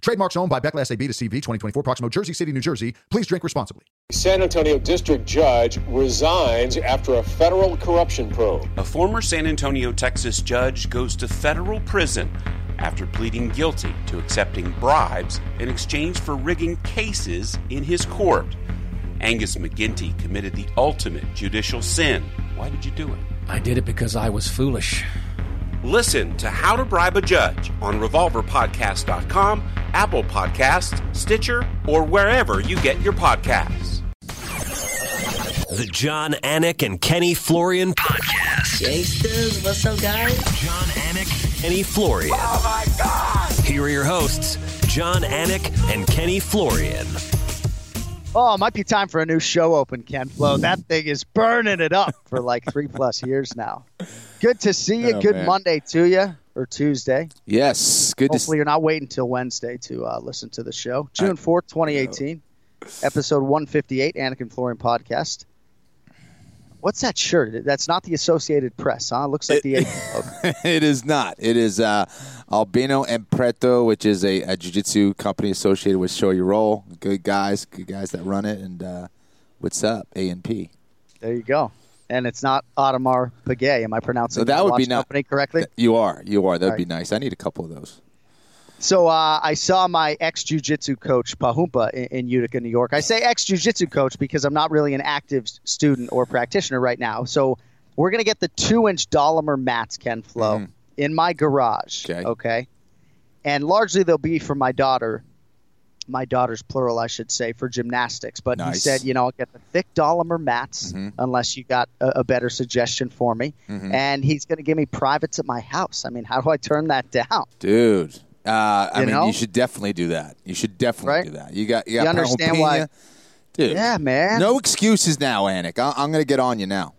Trademarks owned by Becle SAB de CV 2024, Proximo, Jersey City, New Jersey. Please drink responsibly. San Antonio district judge resigns after a federal corruption probe. A former San Antonio, Texas judge goes to federal prison after pleading guilty to accepting bribes in exchange for rigging cases in his court. Angus McGinty committed the ultimate judicial sin. Why did you do it? I did it because I was foolish. Listen to How to Bribe a Judge on RevolverPodcast.com, Apple Podcasts, Stitcher, or wherever you get your podcasts. The John Anik and Kenny Florian podcast. Gangsters, what's up, guys? John Anik, and Kenny Florian. Oh my God! Here are your hosts, John Anik and Kenny Florian. Oh, it might be time for a new show open, Ken Flo. That thing is burning it up for like three plus years now. Good to see you. Oh, Good man. Monday to you, or Tuesday. Yes, good to Hopefully, you're not waiting until Wednesday to uh, listen to the show. June 4th, 2018, episode 158, Anik and Florian podcast. What's that shirt? That's not the Associated Press, huh? It looks like the it is not. It is uh, Albino and Preto, which is a, a jiu-jitsu company associated with Shoyoroll. Good guys, good guys that run it. And uh, what's up, A and P? There you go. And it's not Audemars Piguet. Am I pronouncing So that the would be not- company correctly? You are, you are. That'd All be nice. I need a couple of those. So uh, I saw my ex jujitsu coach Pahumpa in, in Utica, New York. I say ex jujitsu coach because I'm not really an active student or practitioner right now. So we're gonna get the two inch Dollamur mats, Ken Flo, in my garage. Okay. Okay. And largely they'll be for my daughter. My daughter's plural, I should say, for gymnastics. But he said, you know, I'll get the thick Dollamur mats Mhm. unless you got a, a better suggestion for me. Mhm. And he's going to give me privates at my house. I mean, how do I turn that down? Dude. Uh, I You mean, know? you should definitely do that. You should definitely Right? do that. You got, you got You understand why- Dude. Yeah, man. No excuses now, Anik. I- I'm going to get on you now.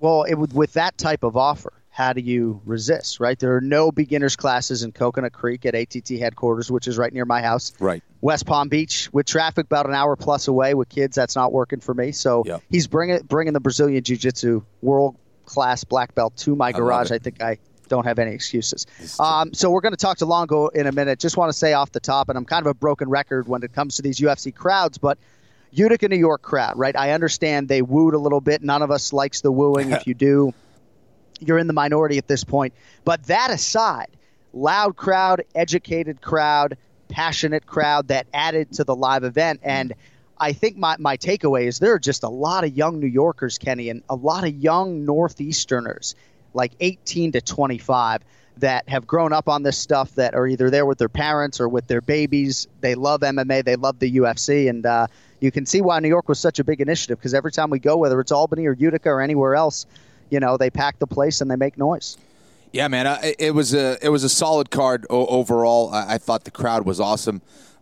Well, it would with that type of offer, how do you resist, right? There are no beginners classes in Coconut Creek at ATT headquarters, which is right near my house. Right. West Palm Beach, with traffic about an hour plus away with kids, that's not working for me. So Yep. he's bringing bringing the Brazilian Jiu Jitsu world class black belt to my garage. it. I think I don't have any excuses. Um, so we're going to talk to Longo in a minute. Just want to say off the top, and I'm kind of a broken record when it comes to these UFC crowds, but Utica, New York crowd, right? I understand they wooed a little bit. None of us likes the wooing. if you do, you're in the minority at this point. But that aside, loud crowd, educated crowd, passionate crowd that added to the live event. And I think my, my takeaway is there are just a lot of young New Yorkers, Kenny, and a lot of young Northeasterners, like 18 to 25, that have grown up on this stuff that are either there with their parents or with their babies. They love MMA, they love the UFC, and uh, you can see why New York was such a big initiative because every time we go, whether it's Albany or Utica or anywhere else, you know, they pack the place and they make noise. Yeah, man, it- it was a it was a solid card o- overall. I, I thought the crowd was awesome.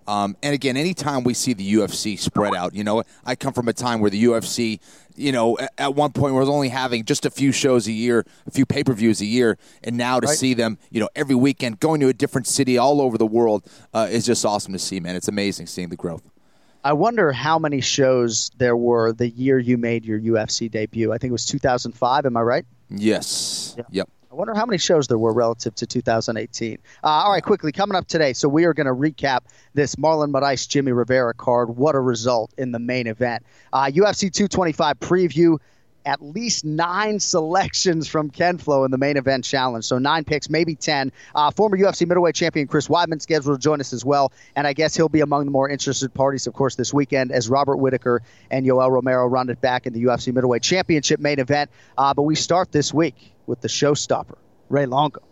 Um, and again, anytime we see the UFC spread out, you know, I come from a time where the UFC, you know, at, at one point was only having just a few shows a year, a few pay per views a year, and now to see them, you know, every weekend going to a different city all over the world uh, is just awesome to see, man. It's amazing seeing the growth. I wonder how many shows there were the year you made your UFC debut. I think it was 2005. Am I right? Yes. Yep. Wonder how many shows there were relative to 2018. Uh, all right, quickly coming up today. So we are going to recap this Marlon Moraes Jimmy Rivera card. What a result in the main event. Uh, UFC 225 preview. At least nine selections from Ken Flo in the main event challenge. So nine picks, maybe ten. Uh, former UFC middleweight champion Chris Weidman scheduled to join us as well, and I guess he'll be among the more interested parties, of course, this weekend as Robert Whittaker and Yoel Romero run it back in the UFC middleweight championship main event. Uh, but we start this week with the showstopper, Ray Longo.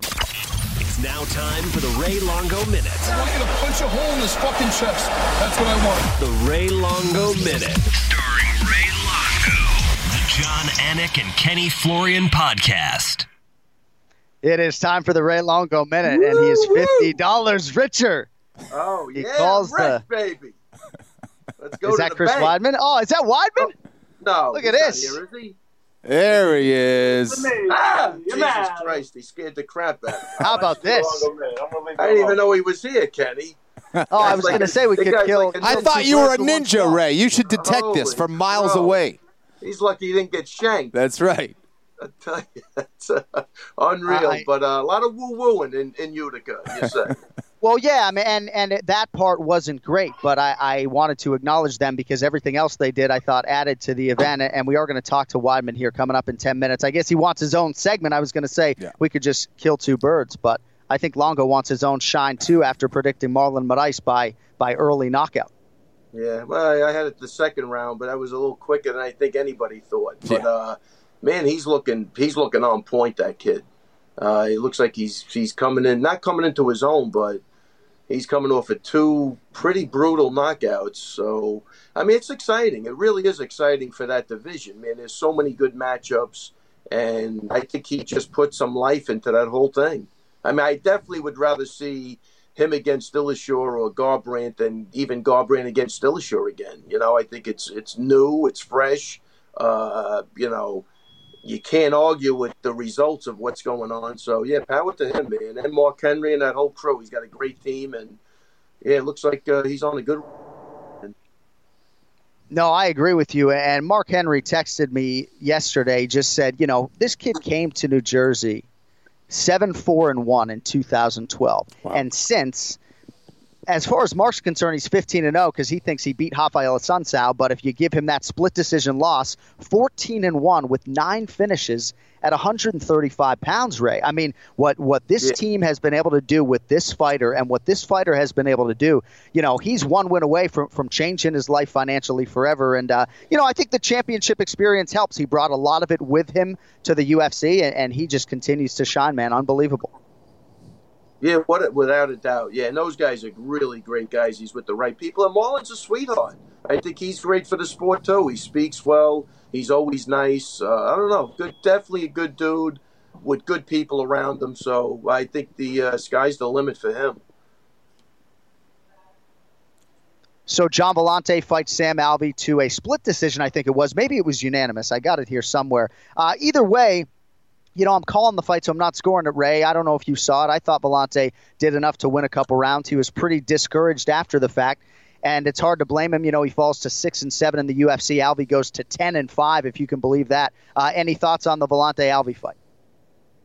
It's now time for the Ray Longo Minute. I want you to punch a hole in his fucking chest. That's what I want. The Ray Longo Minute. John Anik and Kenny Florian podcast. It is time for the Ray Longo minute, and he is fifty dollars richer. Oh He yeah, calls rich the- baby. Let's go is to that the Chris bank. Weidman? Oh, is that Weidman? No, Look at this. Here, is he? There he is. Ah, Jesus Christ, he scared the crap out of me. How about this? I didn't even know he was here, Kenny. Oh, I was Like going to say we could kill. like a I ninja thought you were a ninja. Ray. You should detect this Holy from miles crow. away. He's lucky he didn't get shanked. That's right. I tell you, that's uh, unreal. I- but uh, a lot of woo wooing in, in Utica, you say. Well, yeah, I mean, and and that part wasn't great, but I, I wanted to acknowledge them because everything else they did, I thought, added to the event. And we are going to talk to Weidman here coming up in ten minutes. I guess he wants his own segment. I was going to say Yeah. we could just kill two birds, but I think Longo wants his own shine too after predicting Marlon Moraes by by early knockout. Yeah, well, I, had it the second round, but I was a little quicker than I think anybody thought. But Yeah. uh, man, he's looking he's looking on point. That kid. Uh, it looks like he's he's coming in, not coming into his own, but he's coming off of two pretty brutal knockouts. So I mean, it's exciting. It really is exciting for that division, man. There's so many good matchups, and I think he just put some life into that whole thing. I mean, I definitely would rather see him against Dillashaw or Garbrandt and even Garbrandt against Dillashaw again. You know, I think it's it's new, it's fresh. Uh, you know, you can't argue with the results of what's going on. So yeah, power to him, man, and Mark Henry and that whole crew. He's got a great team, and yeah, it looks like uh, he's on a good. No, I agree with you. And Mark Henry texted me yesterday, just said, you know, this kid came to New Jersey seven four and one in 2012, and since. As far as Mark's concerned, he's 15 and 0 because he thinks he beat Rafael Assunção. But if you give him that split decision loss, 14 and 1 with nine finishes at 135 pounds, Ray. I mean, what what this Yeah. team has been able to do with this fighter and what this fighter has been able to do, you know, he's one win away from, from changing his life financially forever. And, uh, you know, I think the championship experience helps. He brought a lot of it with him to the UFC, and, and he just continues to shine, man. Unbelievable. Yeah, what without a doubt. Yeah, and those guys are really great guys. He's with the right people, and Marlon's a sweetheart. I think he's great for the sport too. He speaks well. He's always nice. Uh, I don't know, good, definitely a good dude with good people around him. So I think the uh, sky's the limit for him. So Gian Villante fights Sam Alvey to a split decision, I think it was. Maybe it was unanimous. I got it here somewhere. Uh, either way, you know, I'm calling the fight, so I'm not scoring it, Ray. I don't know if you saw it. I thought Villante did enough to win a couple rounds. He was pretty discouraged after the fact, and it's hard to blame him. You know, he falls to six and seven in the UFC. Alvey goes to ten and five, if you can believe that. Uh, any thoughts on the Villante Alvey fight?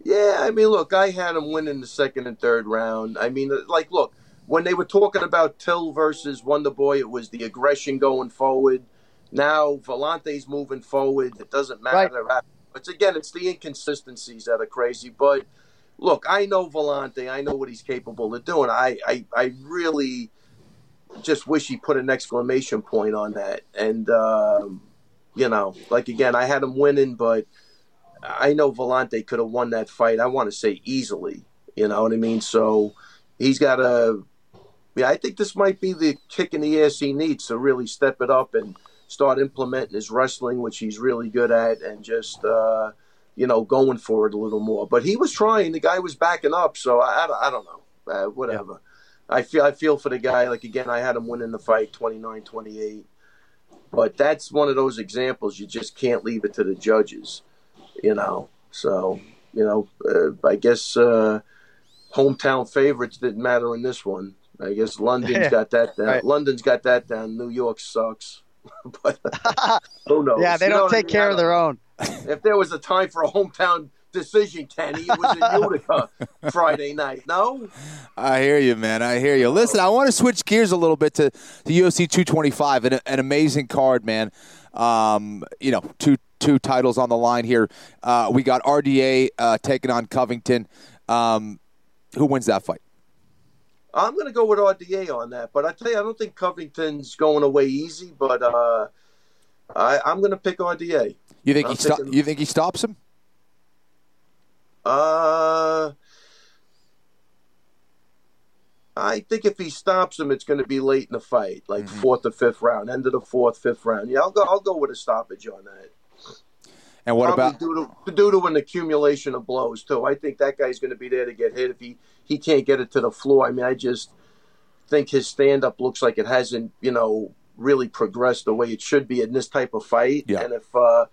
Yeah, I mean, look, I had him win in the second and third round. I mean, like, look, when they were talking about Till versus Wonder Boy, it was the aggression going forward. Now Villante's moving forward. It doesn't matter. It's again, it's the inconsistencies that are crazy. But look, I know Villante. I know what he's capable of doing. I, I, I really just wish he put an exclamation point on that. And um, you know, like again, I had him winning, but I know Villante could have won that fight. I want to say easily. You know what I mean? So he's got a. Yeah, I think this might be the kick in the ass he needs to really step it up and start implementing his wrestling, which he's really good at, and just uh, you know going for it a little more. But he was trying. The guy was backing up, so I, I, don't- I don't know. Uh, whatever. I feel I feel for the guy. Like again, I had him winning the fight 29-28. But that's one of those examples you just can't leave it to the judges, you know. So you know, uh, I guess uh, hometown favorites didn't matter in this one. I guess London's got that down. Right. London's got that down. New York sucks. but who knows? Yeah, they You don't what I take mean? care of their own. If there was a time for a hometown decision, Kenny, it was in Utica Friday night. No, I hear you, man. I hear you. Listen, I want to switch gears a little bit to the UFC 225, an, an amazing card, man. Um, you know, two two titles on the line here. Uh, we got RDA uh, taking on Covington. Um, who wins that fight? I'm going to go with RDA on that. But I tell you, I don't think Covington's going away easy. But uh, I, I'm going to pick RDA. You think I'm he thinking- You think he stops him? Uh, I think if he stops him, it's going to be late in the fight, like Mm-hmm. fourth or fifth round, end of the fourth, fifth round. Yeah, I'll go. I'll go with a stoppage on that. And what about? due to, due to an accumulation of blows too? I think that guy's going to be there to get hit if he he can't get it to the floor. I mean, I just think his stand up looks like it hasn't you know really progressed the way it should be in this type of fight. Yeah. And if uh,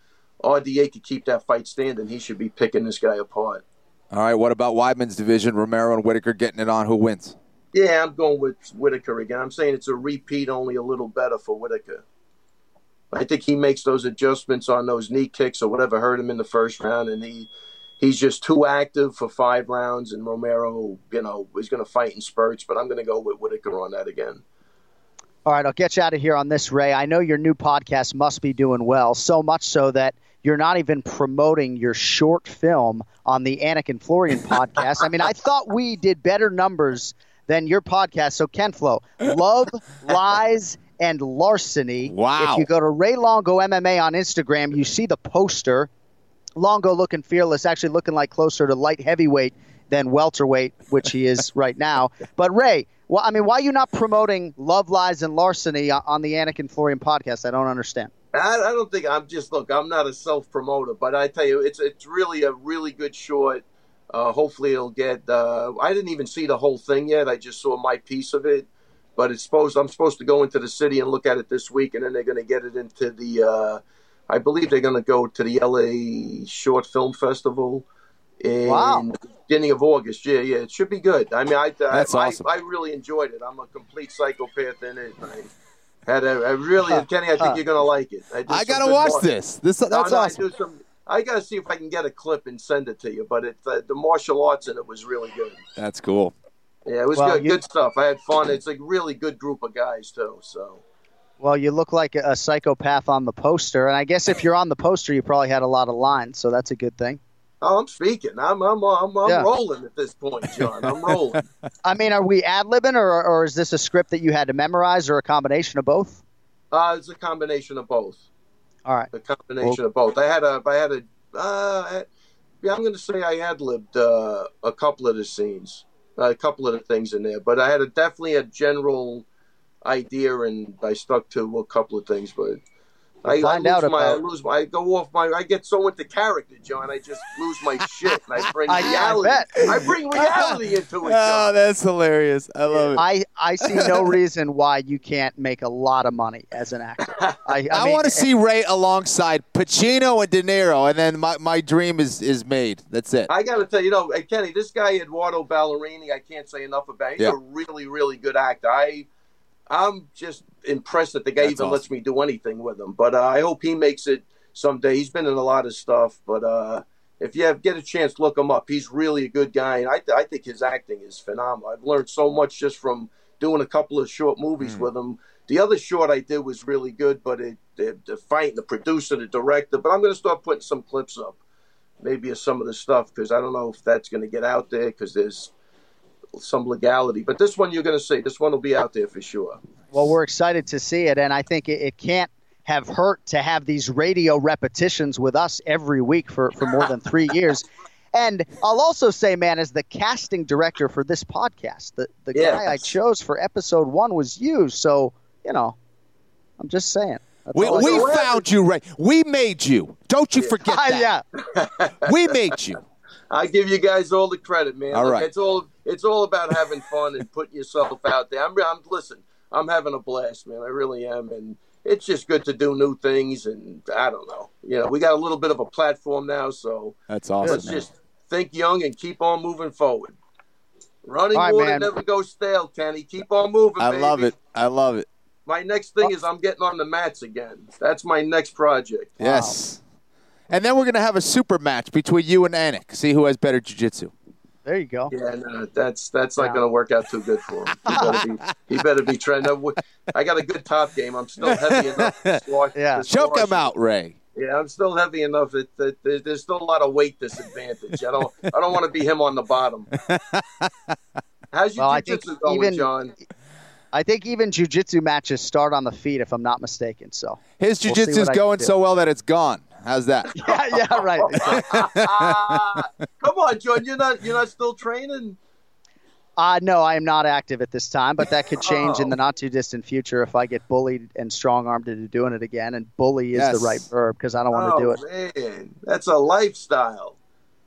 RDA could keep that fight standing, he should be picking this guy apart. All right, what about Weidman's division? Romero and Whittaker getting it on. Who wins? Yeah, I'm going with Whittaker again. I'm saying it's a repeat, only a little better for Whittaker. I think he makes those adjustments on those knee kicks or whatever hurt him in the first round, and he he's just too active for five rounds. And Romero, you know, is going to fight in spurts, but I'm going to go with Whittaker on that again. All right, I'll get you out of here on this, Ray. I know your new podcast must be doing well, so much so that you're not even promoting your short film on the Anik and Florian podcast. I mean, I thought we did better numbers than your podcast. So, Ken Flo, Love, Lies, and Larceny. Wow. If you go to Ray Longo MMA on Instagram, you see the poster. Longo looking fearless, actually looking like closer to light heavyweight than welterweight, which he is right now. But Ray, well, I mean, why are you not promoting Love, Lies, and Larceny on the Anik and Florian podcast? I don't understand. I, I don't think I'm just look. I'm not a self promoter, but I tell you, it's it's really a really good short. Uh, hopefully, it'll get. Uh, I didn't even see the whole thing yet. I just saw my piece of it, but it's supposed. I'm supposed to go into the city and look at it this week, and then they're going to get it into the. Uh, I believe they're going to go to the LA Short Film Festival in Wow. the beginning of August. Yeah, yeah, it should be good. I mean, I That's I, awesome. I, I really enjoyed it. I'm a complete psychopath in it. I had a, I really, Kenny. I think you're going to like it. did I gotta watch mar- this. This that's no, I awesome. do some. I got to see if I can get a clip and send it to you. But it, uh, the martial arts in it was really good. That's cool. Yeah, it was Well, good. you- Good stuff. I had fun. It's a really good group of guys too. So. Well, you look like a, psychopath on the poster, and I guess if you're on the poster, you probably had a lot of lines, so that's a good thing. Oh, I'm speaking. I'm I'm I'm, I'm Yeah. rolling at this point, John. I'm rolling. I mean, are we ad libbing, or, or is this a script that you had to memorize, or a combination of both? uh, it's a combination of both. All right. A combination of both. I had a I had a uh, I- yeah. I'm going to say I ad libbed uh, a couple of the scenes, a couple of the things in there, but I had a definitely a general idea, and I stuck to a couple of things, but. I, I find lose out my, I lose my, I go off my, I get so into character, John. I just lose my shit, and I bring I- I reality. bet. I bring reality into it. Oh, that's hilarious. I love it. I, I see no reason why you can't make a lot of money as an actor. I, I, I, mean, want to see eh, Ray alongside Pacino and De Niro, and then my, my dream is, is made. That's it. I got to tell you, you know, hey, Kenny, this guy Eduardo Ballerini, I can't say enough about. He's Yeah. a really, really good actor. I, I'm just impressed that the guy That's even awesome. lets me do anything with him. But uh, I hope he makes it someday. He's been in a lot of stuff, but uh, if you have, get a chance, look him up. He's really a good guy, and I, I think his acting is phenomenal. I've learned so much just from doing a couple of short movies with him. The other short I did was really good, but it, the, the fight, the producer, the director. But I'm going to start putting some clips up maybe of some of the stuff because I don't know if that's going to get out there because there's some legality. But this one you're going to see. This one will be out there for sure. Well, we're excited to see it, and I think it, it can't have hurt to have these radio repetitions with us every week for, for more than three years. And I'll also say, man, as the casting director for this podcast, the, the Yeah. guy I chose for episode one was you. So, you know, I'm just saying. That's We, we got. found you, Ray. We made you. Don't you forget that. yeah. We made you. I give you guys all the credit, man. All Look, right. It's all it's all about having fun and putting yourself out there. I'm, I'm listen. I'm having a blast, man. I really am, and it's just good to do new things. And I don't know, you know, we got a little bit of a platform now, so That's awesome. let's man. just think young and keep on moving forward. Running All right, water man. never goes stale, Kenny. Keep on moving. I baby. love it. I love it. My next thing is I'm getting on the mats again. That's my next project. Yes. And then we're going to have a super match between you and Anik. See who has better jiu-jitsu. There you go. Yeah, no, that's that's not Yeah. going to work out too good for him. He better be, he better be trying. No, I got a good top game. I'm still heavy enough. To squash, Yeah. to Choke him out, Ray. Yeah, I'm still heavy enough that, that there's, there's still a lot of weight disadvantage. I don't I don't want to be him on the bottom. How's your Well, I think jiu-jitsu going, even- John? I think even jujitsu matches start on the feet, if I'm not mistaken. So, His We'll jiu-jitsu's what I can going so well that it's gone. How's that? yeah, yeah, right. Ah, come on, John. You're not you're not still training. Uh, no, I am not active at this time, but that could change in Oh. the not too distant future if I get bullied and strong armed into doing it again. And bully is Yes. the right verb because I don't want oh, to do it. man, that's a lifestyle.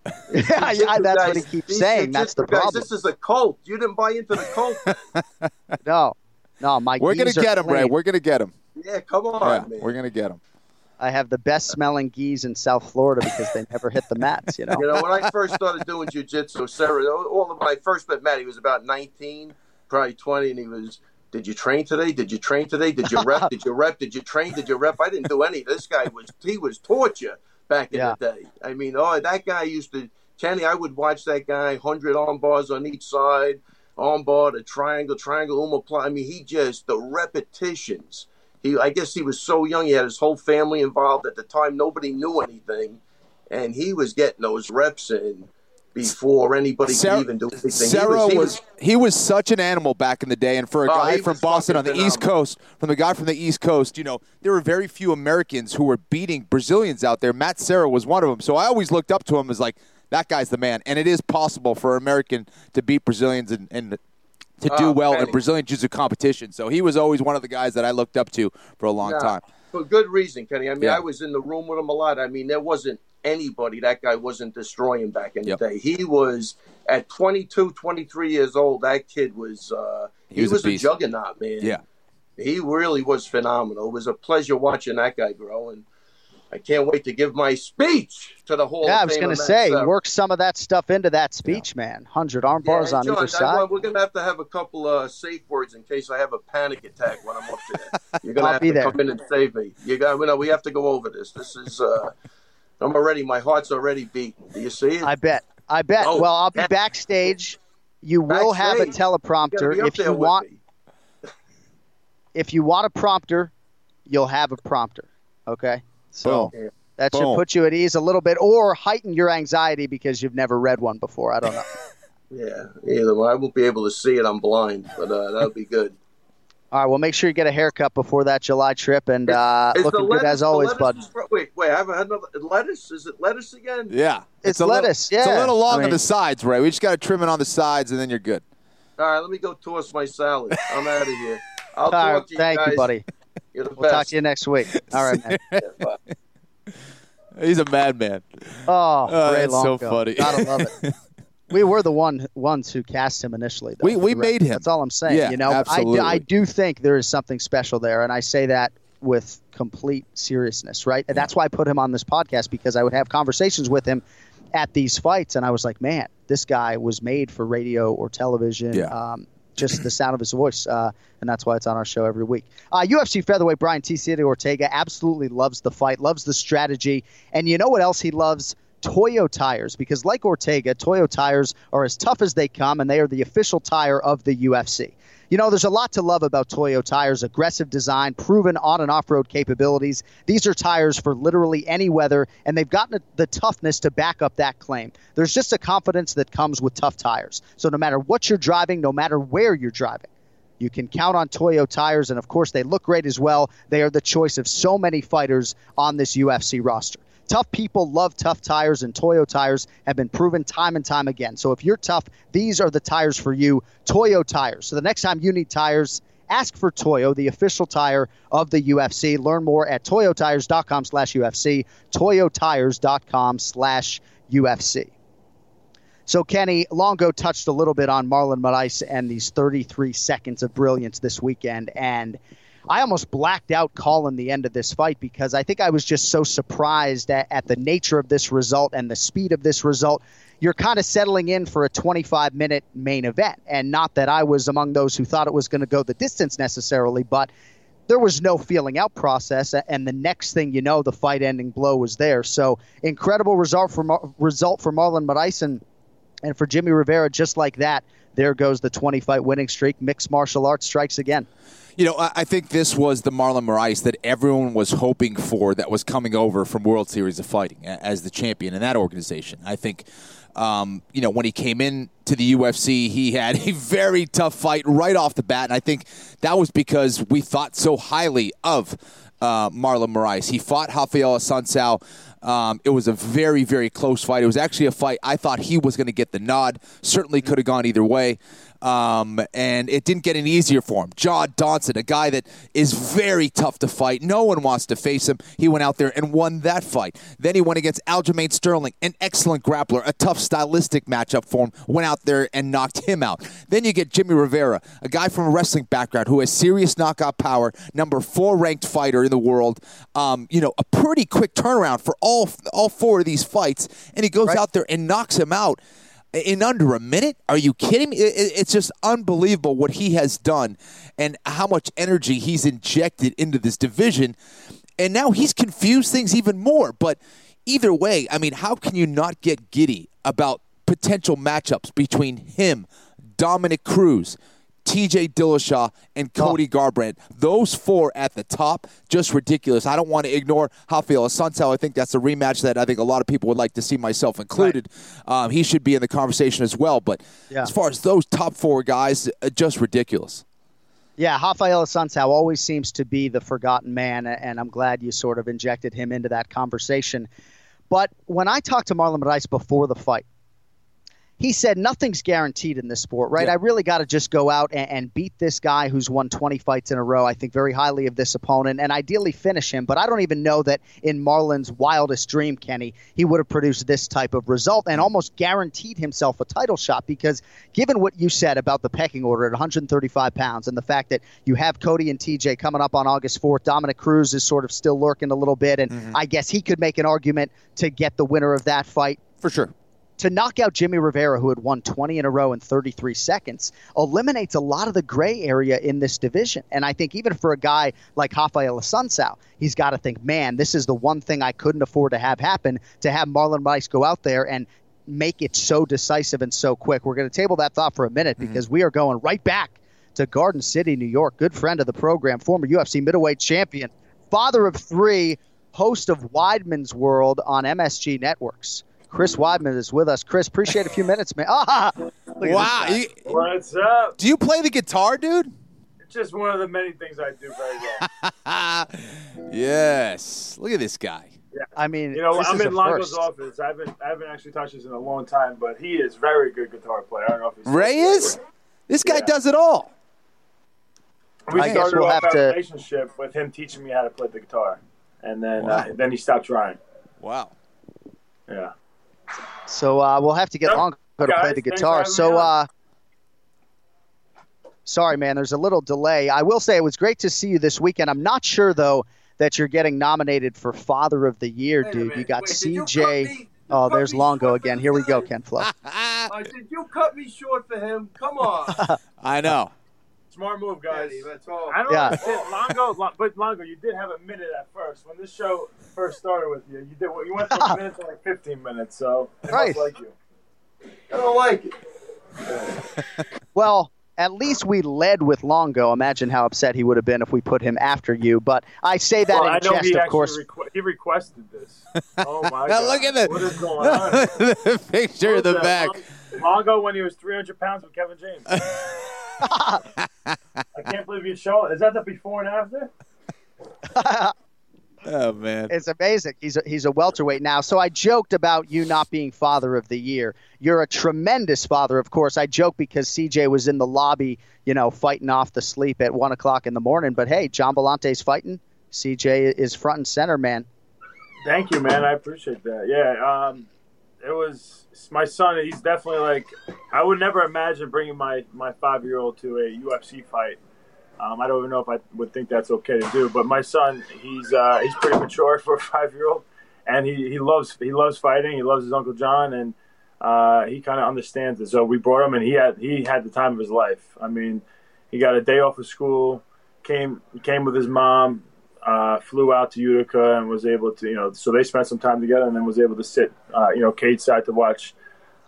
yeah, yeah, that's what he Guys, keeps saying. That's the jiu-jitsu guys, problem. This is a cult. You didn't buy into the cult. No, no, my We're gonna are get him, Ray. We're going to get him. Yeah, come on, Yeah, man. we're gonna get him. I have the best smelling gis in South Florida because they never hit the mats. You know. You know, when I first started doing jujitsu, Serra, all of, when I first met Matt, he was about 19, probably 20, and he was, Did you train today? Did you train today? Did you rep? Did you rep? Did you train? Did you rep? I didn't do any. This guy was, he was torture back in Yeah. the day. I mean, oh, that guy used to, Kenny, I would watch that guy, 100 arm bars on each side, arm bar, the triangle, triangle, omoplata. I mean, he just, the repetitions. He, I guess he was so young. He had his whole family involved at the time. Nobody knew anything, and he was getting those reps in before anybody Serra- could even do anything. Serra he was, he was he was such an animal back in the day, and for a Oh, guy from Boston on the East. Coast, from the guy from the East Coast, you know, there were very few Americans who were beating Brazilians out there. Matt Serra was one of them, so I always looked up to him as like that guy's the man, and it is possible for an American to beat Brazilians and. and to do Oh, well in Brazilian Jiu-Jitsu competition, so he was always one of the guys that I looked up to for a long Nah, time. For good reason, Kenny. I mean, Yeah. I was in the room with him a lot. I mean, there wasn't anybody that guy wasn't destroying back in Yep. the day. He was at 22, 23 years old. That kid was uh, He he, was a was, a, beast. juggernaut, man. Yeah. he really was phenomenal. It was a pleasure watching that guy grow, and I can't wait to give my speech to the whole. Yeah, I was going to say, work some of that stuff into that speech, man. Hundred arm bars Yeah, on John, either I- side. we're going to have to have a couple of safe words in case I have a panic attack when I'm up there. You're going to have to there. come in and save me. You got, you know, we have to go over this. This is, uh, I'm already, my heart's already beating. Do you see it? I bet. I bet. Oh, well, I'll be backstage. You will have a Backstage. You teleprompter if you want. If you want a prompter, you'll have a prompter. Okay. So Boom. that should Boom. put you at ease a little bit, or heighten your anxiety because you've never read one before. I don't know. Yeah, either way. I won't be able to see it. I'm blind, but uh, that'll be good. All right. Well, make sure you get a haircut before that July trip, and uh, Is the looking good as always, lettuce bud. is Wait, wait. I haven't had another lettuce. Is it lettuce again? Yeah, It's a little- lettuce, it's a little long I mean- on the sides, Ray. We just got to trim it on the sides, and then you're good. All right, let me go toss my salad. I'm out of here. I'll All right, talk to you thank guys. you, buddy. You're the We'll best. talk to you next week. All right, man. Yeah. He's a madman. Oh, Oh, Ray that's so funny. Gotta love it. We were the one ones who cast him initially. Though, We- we the record. made him. That's all I'm saying. Yeah, you know, absolutely. I, do- I do think there is something special there, and I say that with complete seriousness, right? And that's why I put him on this podcast because I would have conversations with him at these fights, and I was like, man, this guy was made for radio or television. Yeah. Um, just the sound of his voice, uh, and that's why it's on our show every week. Uh, UFC featherweight Brian T. City Ortega absolutely loves the fight, loves the strategy, and you know what else he loves? Toyo tires, because like Ortega, Toyo tires are as tough as they come, and they are the official tire of the UFC. You know, there's a lot to love about Toyo tires aggressive design, proven on and off road capabilities. These are tires for literally any weather, and they've gotten the toughness to back up that claim. There's just a confidence that comes with tough tires. So no matter what you're driving, no matter where you're driving, you can count on Toyo tires, and of course, they look great as well. They are the choice of so many fighters on this UFC roster. Tough people love tough tires, and Toyo tires have been proven time and time again. So if you're tough, these are the tires for you. Toyo tires. So the next time you need tires, ask for Toyo, the official tire of the UFC. Learn more at toyotires.com slash UFC, toyotires.com slash UFC. So, Kenny, Longo touched a little bit on Marlon Moraes and these 33 seconds of brilliance this weekend. And I almost blacked out calling the end of this fight because I think I was just so surprised at, at the nature of this result and the speed of this result. You're kind of settling in for a 25 minute main event. And not that I was among those who thought it was going to go the distance necessarily, but there was no feeling out process, and the next thing you know, the fight-ending blow was there. So incredible result for Mar- result for Marlon Moraes and and for Jimmy Rivera, just like that, there goes the 20 fight winning streak. Mixed martial arts strikes again. You know, I I think this was the Marlon Moraes that everyone was hoping for that was coming over from World Series of Fighting as the champion in that organization. I think, um, you know, when he came in to the UFC, he had a very tough fight right off the bat. And I think that was because we thought so highly of uh, Marlon Moraes. He fought Rafael Assunção. Um, it was a very, very close fight. It was actually a fight I thought he was going to get the nod. Certainly could have gone either way. Um, and it didn't get any easier for him. John Dodson, a guy that is very tough to fight. No one wants to face him. He went out there and won that fight. Then he went against Aljamain Sterling, an excellent grappler, a tough stylistic matchup for him. Went out there and knocked him out. Then you get Jimmy Rivera, a guy from a wrestling background who has serious knockout power, number four ranked fighter in the world. Um, you know, a pretty quick turnaround for all all four of these fights, and he goes right. out there and knocks him out in under a minute? Are you kidding me? It's just unbelievable what he has done and how much energy he's injected into this division. And now he's confused things even more. But either way, I mean, how can you not get giddy about potential matchups between him, Dominick Cruz, TJ Dillashaw, and Cody oh. Garbrandt. Those four at the top, just ridiculous. I don't want to ignore Raphael Assunção. I think that's a rematch that I think a lot of people would like to see, myself included. Right. Um, he should be in the conversation as well. But yeah. as far as those top four guys, uh, just ridiculous. Yeah, Raphael Assunção always seems to be the forgotten man, and I'm glad you sort of injected him into that conversation. But when I talked to Marlon Moraes before the fight, he said nothing's guaranteed in this sport, right? Yeah. I really got to just go out and, and, beat this guy who's won 20 fights in a row. I think very highly of this opponent and ideally finish him. But I don't even know that in Marlon's wildest dream, Kenny, he would have produced this type of result and almost guaranteed himself a title shot because given what you said about the pecking order at 135 pounds and the fact that you have Cody and TJ coming up on August 4th, Dominick Cruz is sort of still lurking a little bit. And mm-hmm. I guess he could make an argument to get the winner of that fight. For sure to knock out Jimmy Rivera, who had won 20 in a row in 33 seconds, eliminates a lot of the gray area in this division. And I think even for a guy like Rafael Assunção, he's got to think, man, this is the one thing I couldn't afford to have happen to have Marlon Moraes go out there and make it so decisive and so quick. We're going to table that thought for a minute mm-hmm. because we are going right back to Garden City, New York. Good friend of the program, former UFC middleweight champion, father of three, host of Weidman's World on MSG Networks. Chris Weidman is with us. Chris, appreciate a few minutes, man. Ah, wow. You, What's up? Do you play the guitar, dude? It's just one of the many things I do very well. yes. Look at this guy. Yeah. I mean, you know, I'm in Longo's first. office. I haven't, I haven't actually touched this in a long time, but he is very good guitar player. I don't know if he's Ray is. This guy yeah. does it all. We I started we'll off a to... relationship with him teaching me how to play the guitar, and then wow. uh, then he stopped trying. Wow. Yeah. So uh, we'll have to get Longo to play the guitar. So, uh, sorry, man, there's a little delay. I will say it was great to see you this weekend. I'm not sure though that you're getting nominated for Father of the Year, Wait dude. You got Wait, CJ. You oh, there's Longo again. Here we go, Ken Flo. uh, did you cut me short for him? Come on. I know. Smart move, guys. That's all. I don't yeah. know. Longo, but Longo, you did have a minute at first when this show first started with you. You did you went from a minute to like 15 minutes. So I right. like you. I don't like it. well, at least we led with Longo. Imagine how upset he would have been if we put him after you. But I say that well, in jest, of course. Requ- he requested this. Oh my god! Look at that! What is going on? the picture of the back. Longo when he was 300 pounds with Kevin James. I can't believe you show it. Is that the before and after? oh man, it's amazing. He's a, he's a welterweight now. So I joked about you not being father of the year. You're a tremendous father, of course. I joke because CJ was in the lobby, you know, fighting off the sleep at one o'clock in the morning. But hey, Gian Villante's fighting. CJ is front and center, man. Thank you, man. I appreciate that. Yeah, um, it was my son. He's definitely like I would never imagine bringing my my five year old to a UFC fight. Um, I don't even know if I would think that's okay to do. But my son, he's uh, he's pretty mature for a five year old, and he, he loves he loves fighting. He loves his uncle John, and uh, he kind of understands it. So we brought him, and he had he had the time of his life. I mean, he got a day off of school, came came with his mom, uh, flew out to Utica and was able to, you know, so they spent some time together and then was able to sit, uh, you know, cage side to watch,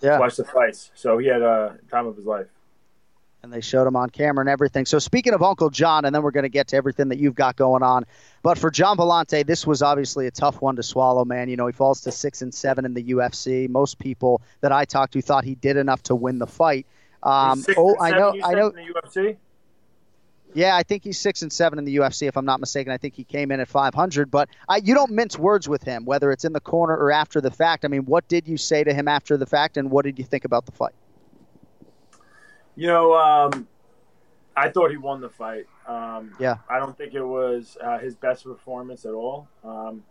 yeah. watch the fights. So he had a time of his life. And they showed him on camera and everything. So speaking of Uncle John, and then we're going to get to everything that you've got going on. But for Gian Villante, this was obviously a tough one to swallow, man. You know, he falls to six and seven in the UFC. Most people that I talked to thought he did enough to win the fight. Um, oh, I know, I know. In the UFC? Yeah, I think he's six and seven in the UFC, if I'm not mistaken. I think he came in at 500. But I, you don't mince words with him, whether it's in the corner or after the fact. I mean, what did you say to him after the fact, and what did you think about the fight? You know, um, I thought he won the fight. Um, Yeah. I don't think it was uh, his best performance at all. Um,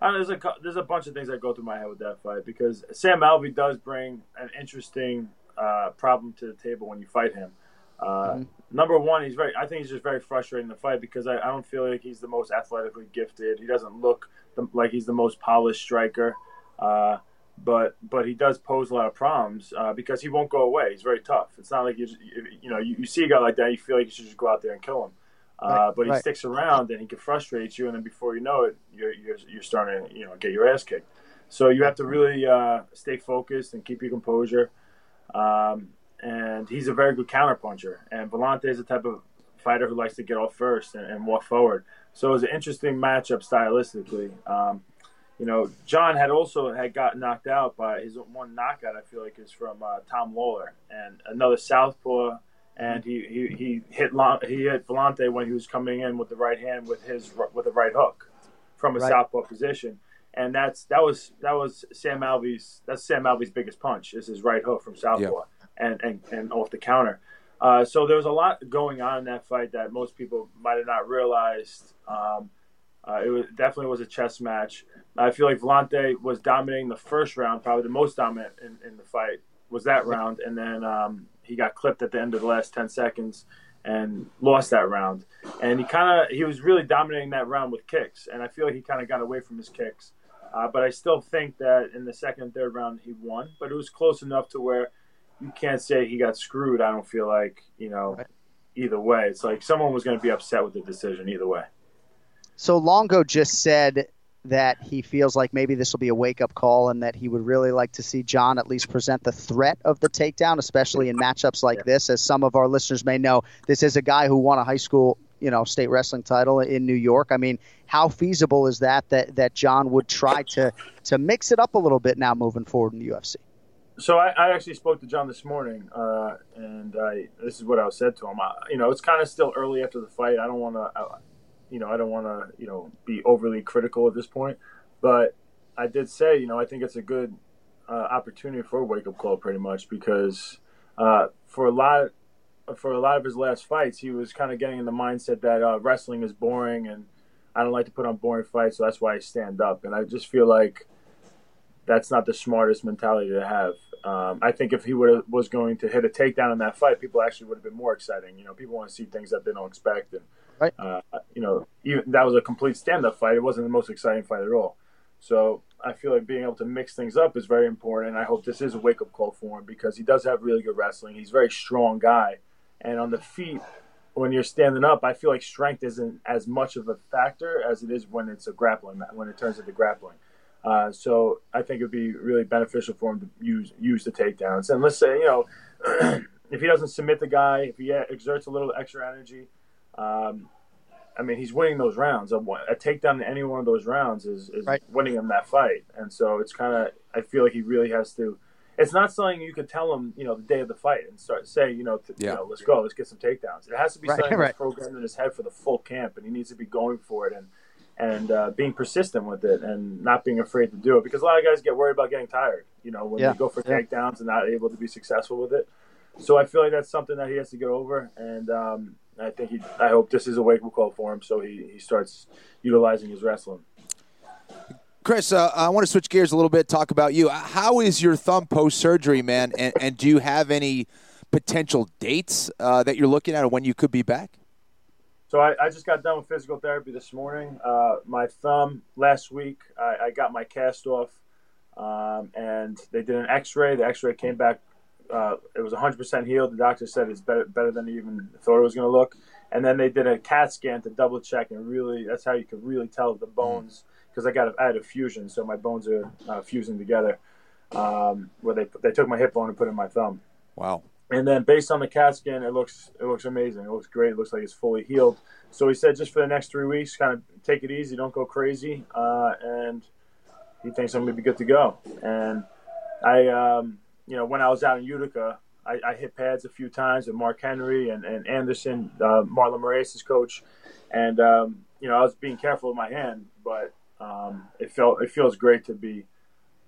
I don't know, there's a there's a bunch of things that go through my head with that fight because Sam Alvey does bring an interesting uh, problem to the table when you fight him. Uh, Number one, he's very. I think he's just very frustrating in the fight because I, I don't feel like he's the most athletically gifted. He doesn't look the, like he's the most polished striker. Uh, but but he does pose a lot of problems uh, because he won't go away. He's very tough. It's not like you just, you know you, you see a guy like that, you feel like you should just go out there and kill him. Uh, Right, but he right. sticks around and he can frustrate you, and then before you know it, you're you're, you're starting to you know get your ass kicked. So you have to really uh, stay focused and keep your composure. Um, and he's a very good counterpuncher. And Villante is the type of fighter who likes to get off first and, and walk forward. So it was an interesting matchup stylistically. Um, you know, John had also had got knocked out by his one knockout. I feel like is from uh, Tom Lawlor and another southpaw, and he he, he hit he hit Villante when he was coming in with the right hand with his with a right hook from a Right. southpaw position, and that's that was that was Sam Alvey's that's Sam Alvey's biggest punch is his right hook from southpaw and, and and off the counter. Uh, so there was a lot going on in that fight that most people might have not realized. Um, uh, it was, definitely was a chess match. I feel like Villante was dominating the first round, probably the most dominant in, in the fight was that round, and then um, he got clipped at the end of the last ten seconds and lost that round. And he kind of he was really dominating that round with kicks, and I feel like he kind of got away from his kicks. Uh, but I still think that in the second and third round he won, but it was close enough to where you can't say he got screwed. I don't feel like you know either way. It's like someone was going to be upset with the decision either way. So Longo just said that he feels like maybe this will be a wake up call and that he would really like to see John at least present the threat of the takedown, especially in matchups like this. As some of our listeners may know, this is a guy who won a high school, you know, state wrestling title in New York. I mean, how feasible is that that, that John would try to to mix it up a little bit now moving forward in the UFC? So I, I actually spoke to John this morning, uh, and I, this is what I said to him. I, you know, it's kind of still early after the fight. I don't want to, you know, I don't want to, you know, be overly critical at this point. But I did say, you know, I think it's a good uh, opportunity for a wake up call, pretty much, because uh, for a lot, for a lot of his last fights, he was kind of getting in the mindset that uh, wrestling is boring, and I don't like to put on boring fights, so that's why I stand up. And I just feel like that's not the smartest mentality to have. Um, I think if he would was going to hit a takedown in that fight, people actually would have been more exciting. You know, people want to see things that they don't expect, and right. uh, you know, even that was a complete stand-up fight. It wasn't the most exciting fight at all. So I feel like being able to mix things up is very important. And I hope this is a wake-up call for him because he does have really good wrestling. He's a very strong guy, and on the feet. When you're standing up, I feel like strength isn't as much of a factor as it is when it's a grappling when it turns into grappling. Uh, so I think it'd be really beneficial for him to use use the takedowns. And let's say you know if he doesn't submit the guy, if he exerts a little extra energy, um, I mean he's winning those rounds. A, a takedown in any one of those rounds is, is Right. winning him that fight. And so it's kind of I feel like he really has to. It's not something you could tell him, you know, the day of the fight and start say, you know, to, you Yeah. know, let's go, let's get some takedowns. It has to be Right, something right. that's programmed in his head for the full camp, and he needs to be going for it and and uh, being persistent with it and not being afraid to do it because a lot of guys get worried about getting tired. You know, when Yeah, they go for yeah. takedowns and not able to be successful with it. So I feel like that's something that he has to get over, and um, I think he. I hope this is a wake up call for him, so he, he starts utilizing his wrestling. Chris, uh, I want to switch gears a little bit. Talk about you. How is your thumb post surgery, man? And, and do you have any potential dates uh, that you're looking at, or when you could be back? So I, I just got done with physical therapy this morning. Uh, my thumb last week, I, I got my cast off, um, and they did an X-ray. The X-ray came back; uh, it was 100% healed. The doctor said it's better better than even thought it was going to look. And then they did a CAT scan to double check, and really, that's how you could really tell the bones because I got a, I had a fusion, so my bones are uh, fusing together. Um, where they they took my hip bone and put it in my thumb. Wow. And then based on the CAT scan, it looks it looks amazing. It looks great. It looks like it's fully healed. So he said just for the next three weeks, kind of take it easy, don't go crazy, uh, and he thinks I'm gonna be good to go. And I, um, you know, when I was out in Utica, I, I hit pads a few times with Mark Henry and, and Anderson, uh, Marlon Moraes' coach, and um, you know I was being careful with my hand, but um, it felt it feels great to be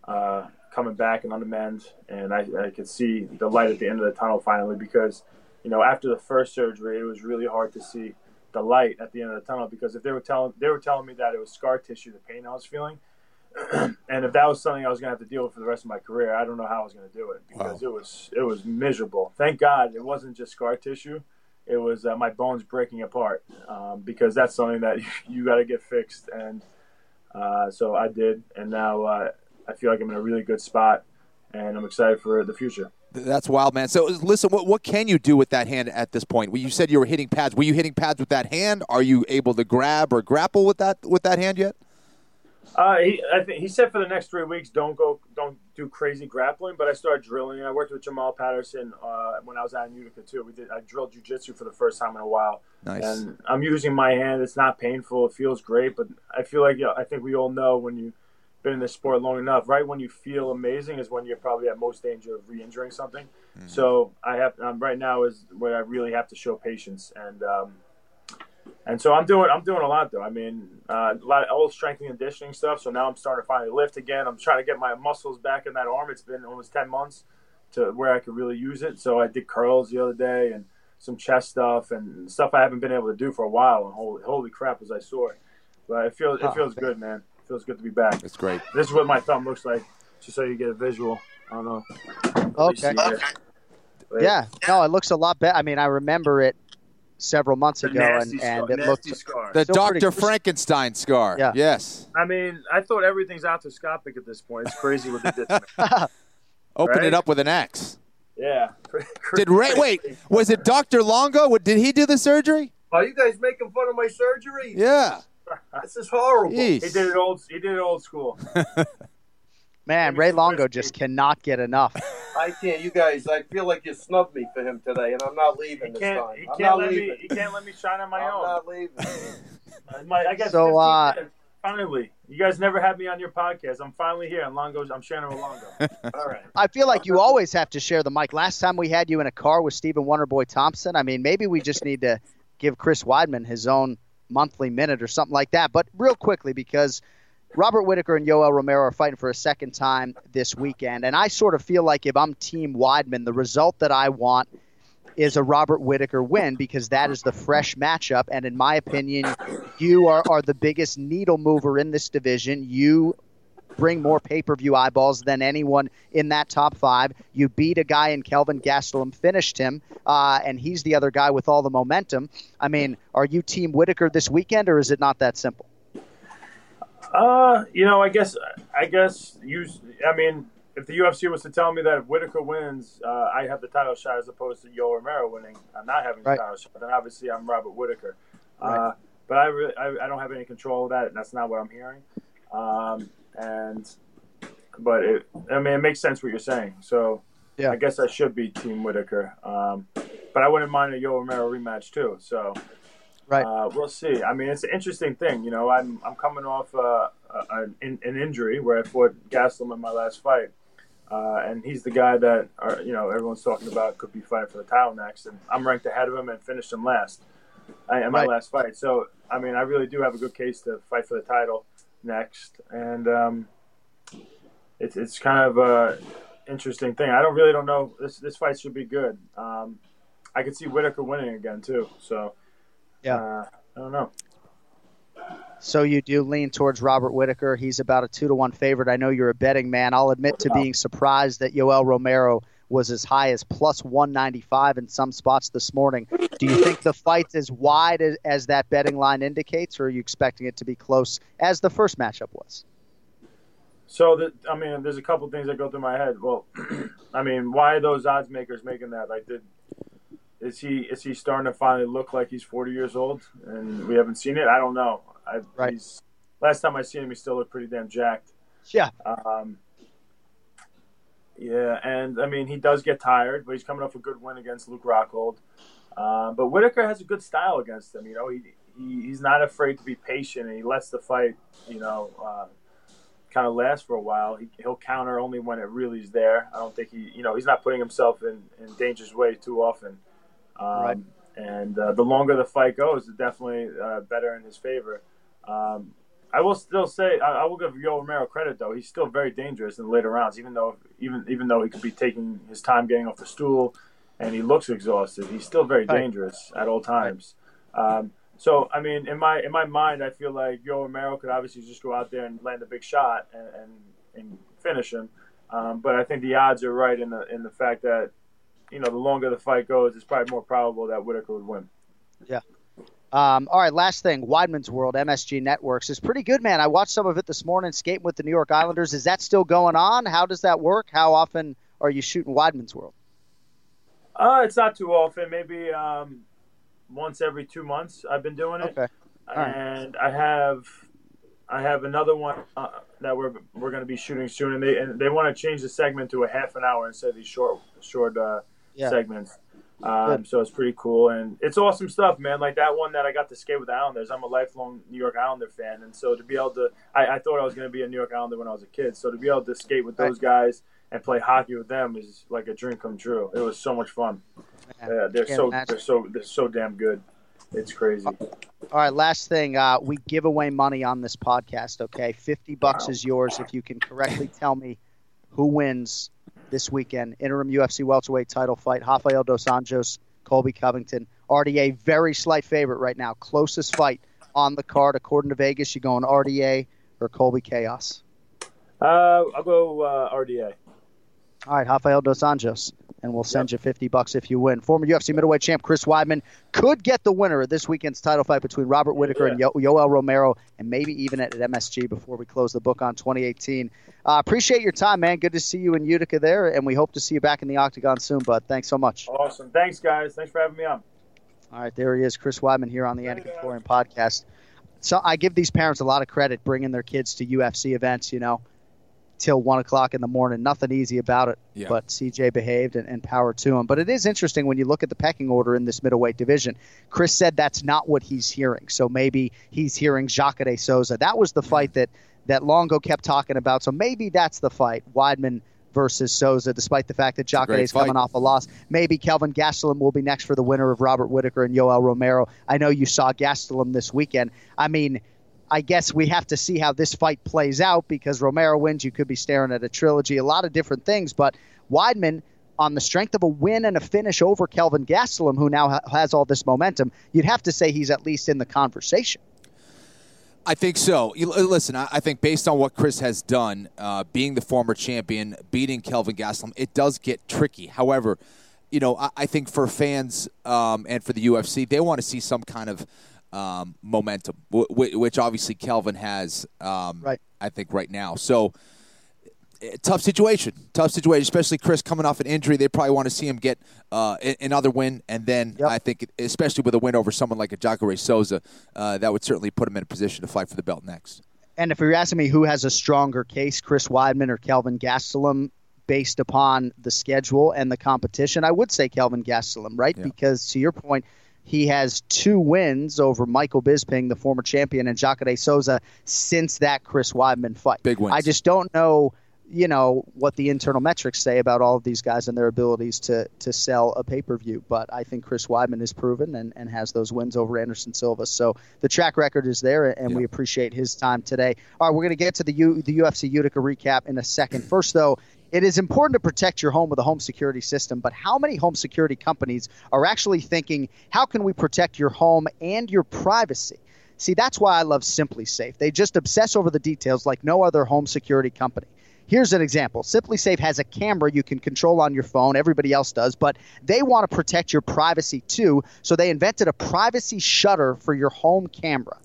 uh, coming back and on the mend, and I, I could see the light at the end of the tunnel finally because you know, after the first surgery, it was really hard to see the light at the end of the tunnel because if they were telling they were telling me that it was scar tissue, the pain I was feeling, and if that was something I was going to have to deal with for the rest of my career, I don't know how I was going to do it because wow. it was it was miserable. Thank God it wasn't just scar tissue; it was uh, my bones breaking apart um, because that's something that you, you got to get fixed. And uh, so I did, and now uh, I feel like I'm in a really good spot, and I'm excited for the future. That's wild, man. So listen, what, what can you do with that hand at this point? Well, you said you were hitting pads. Were you hitting pads with that hand? Are you able to grab or grapple with that with that hand yet? Uh, he, I think he said for the next three weeks, don't go, don't do crazy grappling. But I started drilling. I worked with Jamal Patterson uh, when I was out in Utica too. We did. I drilled jujitsu for the first time in a while. Nice. And I'm using my hand. It's not painful. It feels great. But I feel like, yeah, I think we all know when you've been in this sport long enough, right when you feel amazing is when you're probably at most danger of re-injuring something. Mm-hmm. So I have um, right now is where I really have to show patience and. Um, and so I'm doing I'm doing a lot though. I mean, uh, a lot of old strengthening and conditioning stuff. So now I'm starting to finally lift again. I'm trying to get my muscles back in that arm. It's been almost ten months to where I could really use it. So I did curls the other day and some chest stuff and stuff I haven't been able to do for a while. And holy, holy crap, was I sore! But it feels it feels good, man. It feels good to be back. It's great. This is what my thumb looks like, just so you get a visual. I don't know. Okay. Yeah. No, it looks a lot better. I mean, I remember it several months ago, and, and it looked scar. the Doctor Frankenstein scar. Yeah. Yes. I mean, I thought everything's arthroscopic at this point. It's crazy what they did. Open right? it up with an X. Yeah. did Ray? Wait, was it Doctor Longo? Did he do the surgery? Are you guys making fun of my surgery? Yeah. this is horrible. Jeez. He did it old. He did it old school. Man, Ray Longo just cannot get enough. I can't. You guys, I feel like you snubbed me for him today, and I'm not leaving this time. He I'm can't let leaving. me. He can't let me shine on my I'm own. not leaving. My, I guess So, 15 uh, minutes. finally, you guys never had me on your podcast. I'm finally here, and Longo's. I'm sharing with Longo. All right. I feel like you always have to share the mic. Last time we had you in a car with Stephen Wonderboy Thompson. I mean, maybe we just need to give Chris Weidman his own monthly minute or something like that. But real quickly, because Robert Whittaker and Yoel Romero are fighting for a second time this weekend, and I sort of feel like if I'm Team Weidman, the result that I want is a Robert Whittaker win because that is the fresh matchup. And in my opinion, you are, are the biggest needle mover in this division. You bring more pay per view eyeballs than anyone in that top five. You beat a guy in Kelvin Gastelum, finished him, uh, and he's the other guy with all the momentum. I mean, are you Team Whittaker this weekend, or is it not that simple? Uh, you know, I guess, I guess you. I mean, if the UFC was to tell me that if Whittaker wins, uh, I have the title shot as opposed to Yoel Romero winning, I'm not having the Right. title shot. Then obviously I'm Robert Whittaker. Right. Uh, but I really, I, I don't have any control of that. and That's not what I'm hearing. Um, and, but it, I mean, it makes sense what you're saying. So, Yeah. I guess I should be Team Whittaker. Um, but I wouldn't mind a Yoel Romero rematch too. So, Right. uh, we'll see. I mean, it's an interesting thing. You know, I'm I'm coming off uh, a, an, an injury where I fought Gastelum in my last fight, uh, and he's the guy that are, you know everyone's talking about could be fighting for the title next, and I'm ranked ahead of him and finished him last uh, in my Right. last fight. So I mean, I really do have a good case to fight for the title next, and um, it's it's kind of a interesting thing. I don't really don't know. This this fight should be good. Um, I could see Whittaker winning again too. So Yeah. uh, I don't know. So you do lean towards Robert Whittaker. He's about a two to one favorite. I know you're a betting man. I'll admit to being surprised that Yoel Romero was as high as plus 195 in some spots this morning. Do you think the fight's as wide as, as that betting line indicates, or are you expecting it to be close as the first matchup was? So that I mean, there's a couple things that go through my head. Well, I mean, why are those odds makers making that? Like, did is he is he starting to finally look like he's 40 years old and we haven't seen it? I don't know. I, Right. He's, last time I seen him, he still looked pretty damn jacked. Yeah. Um, yeah, and I mean, he does get tired, but he's coming off a good win against Luke Rockhold. Uh, but Whittaker has a good style against him. You know, he, he he's not afraid to be patient, and he lets the fight, you know, uh, kind of last for a while. He, he'll counter only when it really is there. I don't think he, you know, he's not putting himself in, in dangerous way too often. Um, Right. And uh, the longer the fight goes, it's definitely uh, better in his favor. Um, I will still say I, I will give Yoel Romero credit though. He's still very dangerous in the later rounds, even though even even though he could be taking his time getting off the stool. and he looks exhausted. He's still very dangerous at all times. Um, so I mean, in my in my mind, I feel like Yo Romero could obviously just go out there and land a big shot and and, and finish him. Um, but I think the odds are right in the in the fact that you know the longer the fight goes, it's probably more probable that Whittaker would win. Yeah. Um, all right, last thing. Weidman's World, MSG Networks is pretty good, man. I watched some of it this morning, skating with the New York Islanders. Is that still going on? How does that work? How often are you shooting Weidman's World? Uh, it's not too often. Maybe um, once every two months. I've been doing it. Okay. right. And I have, I have another one uh, that we're we're going to be shooting soon, and they and they want to change the segment to a half an hour instead of these short short uh, Yeah. segments. Um, so it's pretty cool, and it's awesome stuff, man. Like that one that I got to skate with the Islanders. I'm a lifelong New York Islander fan, and so to be able to, I, I thought I was going to be a New York Islander when I was a kid. So to be able to skate with those guys and play hockey with them is like a dream come true. It was so much fun. Yeah, they're so imagine. they're so they're so damn good. It's crazy. All right, last thing. Uh, we give away money on this podcast. Okay, fifty bucks is yours if you can correctly tell me who wins this weekend. Interim UFC welterweight title fight: Rafael dos Anjos, Colby Covington. RDA very slight favorite right now. Closest fight on the card according to Vegas. You going RDA or Colby Chaos? Uh, I'll go uh, RDA. All right, Rafael dos Anjos, and we'll send you 50 bucks if you win. Former UFC middleweight champ Chris Weidman could get the winner of this weekend's title fight between Robert Whittaker and Yo- Yoel Romero, and maybe even at MSG before we close the book on 2018. Uh, appreciate your time, man. Good to see you in Utica there, and we hope to see you back in the octagon soon, bud. Thanks so much. Awesome. Thanks, guys. Thanks for having me on. All right, there he is, Chris Weidman here on the Anik and Florian podcast. So I give these parents a lot of credit bringing their kids to UFC events, you know, till one o'clock in the morning. Nothing easy about it, Yeah. but CJ behaved and, and power to him. But it is interesting when you look at the pecking order in this middleweight division. Chris said that's not what he's hearing, so maybe he's hearing Jacare Souza. That was the fight that that Longo kept talking about. So maybe that's the fight. Weidman versus Souza, despite the fact that Jacare is coming off a loss. Maybe Kelvin Gastelum will be next for the winner of Robert Whittaker and Yoel Romero. I know you saw Gastelum this weekend. I mean, I guess we have to see how this fight plays out because Romero wins. You could be staring at a trilogy, a lot of different things. But Weidman, on the strength of a win and a finish over Kelvin Gastelum, who now ha- has all this momentum, you'd have to say he's at least in the conversation. I think so. You, uh, listen, I, I think based on what Chris has done, uh, being the former champion, beating Kelvin Gastelum, it does get tricky. However, you know, I, I think for fans um, and for the UFC, they want to see some kind of um, momentum, w- w- which obviously Kelvin has. Um, Right. I think right now. So eh, tough situation. Tough situation, especially Chris coming off an injury. They probably want to see him get uh, another win, and then I think, especially with a win over someone like a Jacare Souza, uh, that would certainly put him in a position to fight for the belt next. And if you're asking me who has a stronger case, Chris Weidman or Kelvin Gastelum, based upon the schedule and the competition, I would say Kelvin Gastelum, right? Because to your point, he has two wins over Michael Bisping, the former champion, and Jacare Souza since that Chris Weidman fight. Big wins. I just don't know, you know, what the internal metrics say about all of these guys and their abilities to to sell a pay per view. But I think Chris Weidman is proven and, and has those wins over Anderson Silva. So the track record is there, and we appreciate his time today. All right, we're going to get to the U, the UFC Utica recap in a second. First, though. It is important to protect your home with a home security system, but how many home security companies are actually thinking, how can we protect your home and your privacy? See, that's why I love SimpliSafe. They just obsess over the details like no other home security company. Here's an example. SimpliSafe has a camera you can control on your phone. Everybody else does, but they want to protect your privacy too. So they invented a privacy shutter for your home camera.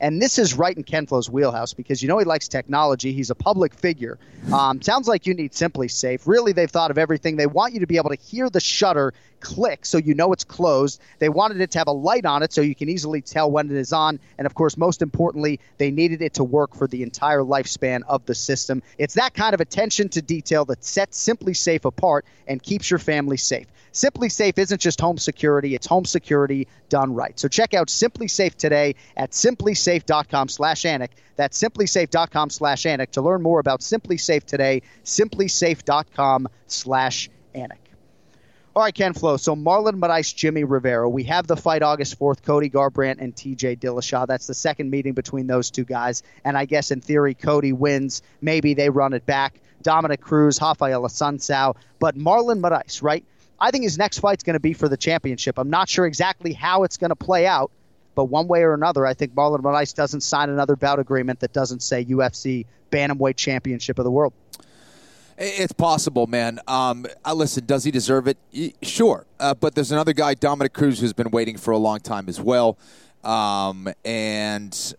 And this is right in Ken Flo's wheelhouse because you know he likes technology. He's a public figure. Um, sounds like you need SimpliSafe. Really, they've thought of everything. They want you to be able to hear the shutter click so you know it's closed. They wanted it to have a light on it so you can easily tell when it is on. And of course, most importantly, they needed it to work for the entire lifespan of the system. It's that kind of attention to detail that sets SimpliSafe apart and keeps your family safe. SimpliSafe isn't just home security, it's home security done right. So check out SimpliSafe today at simplisafe.com slash Anik. That's simplisafe.com slash Anik. To learn more about SimpliSafe today, simplisafe.com slash Anik. All right, Ken Flo. So Marlon Moraes, Jimmy Rivera. We have the fight August 4th, Cody Garbrandt and TJ Dillashaw. That's the second meeting between those two guys. And I guess in theory, Cody wins. Maybe they run it back. Dominick Cruz, Rafael Assunção. But Marlon Moraes, right? I think his next fight's going to be for the championship. I'm not sure exactly how it's going to play out, but one way or another, I think Marlon Moraes doesn't sign another bout agreement that doesn't say UFC Bantamweight Championship of the World. It's possible, man. Um, uh, listen, does he deserve it? Sure. Uh, but there's another guy, Dominick Cruz, who's been waiting for a long time as well. Um, and,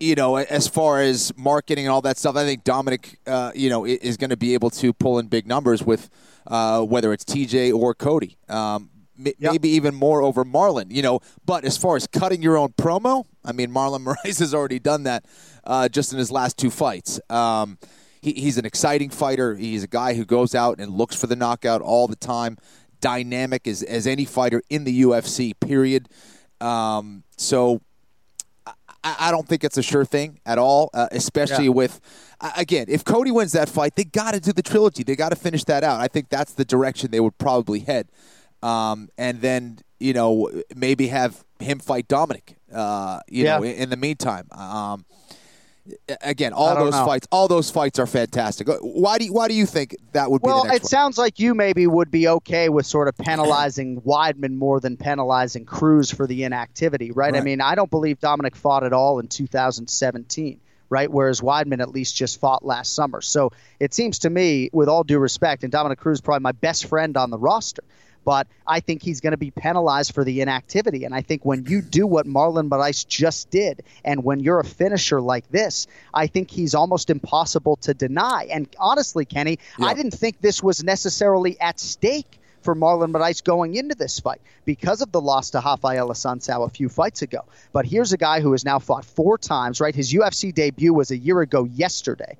you know, as far as marketing and all that stuff, I think Dominick, uh, you know, is going to be able to pull in big numbers with uh, whether it's TJ or Cody. Um, yep. Maybe even more over Marlon, you know. But as far as cutting your own promo, I mean, Marlon Moraes has already done that uh, just in his last two fights. Um, he, he's an exciting fighter. He's a guy who goes out and looks for the knockout all the time. Dynamic as, as any fighter in the UFC, period. Um, so I, I, don't think it's a sure thing at all, uh, especially yeah. with, again, if Cody wins that fight, they got to do the trilogy. They got to finish that out. I think that's the direction they would probably head. Um, and then, you know, maybe have him fight Dominick, uh, you yeah. know, in, the meantime. Um, again, all those know. fights, all those fights are fantastic. Uh, why do you, why do you think that would be? Well, it one? sounds like you maybe would be okay with sort of penalizing Weidman more than penalizing Cruz for the inactivity, right? right? I mean, I don't believe Dominick fought at all in 2017. Right, whereas Weidman at least just fought last summer. So it seems to me, with all due respect, and Dominick Cruz is probably my best friend on the roster but I think he's going to be penalized for the inactivity. And I think when you do what Marlon Moraes just did, and when you're a finisher like this, I think he's almost impossible to deny. And honestly, Kenny, yeah. I didn't think this was necessarily at stake for Marlon Moraes going into this fight because of the loss to Rafael Assunção a few fights ago. But here's a guy who has now fought four times, right? His UFC debut was a year ago yesterday.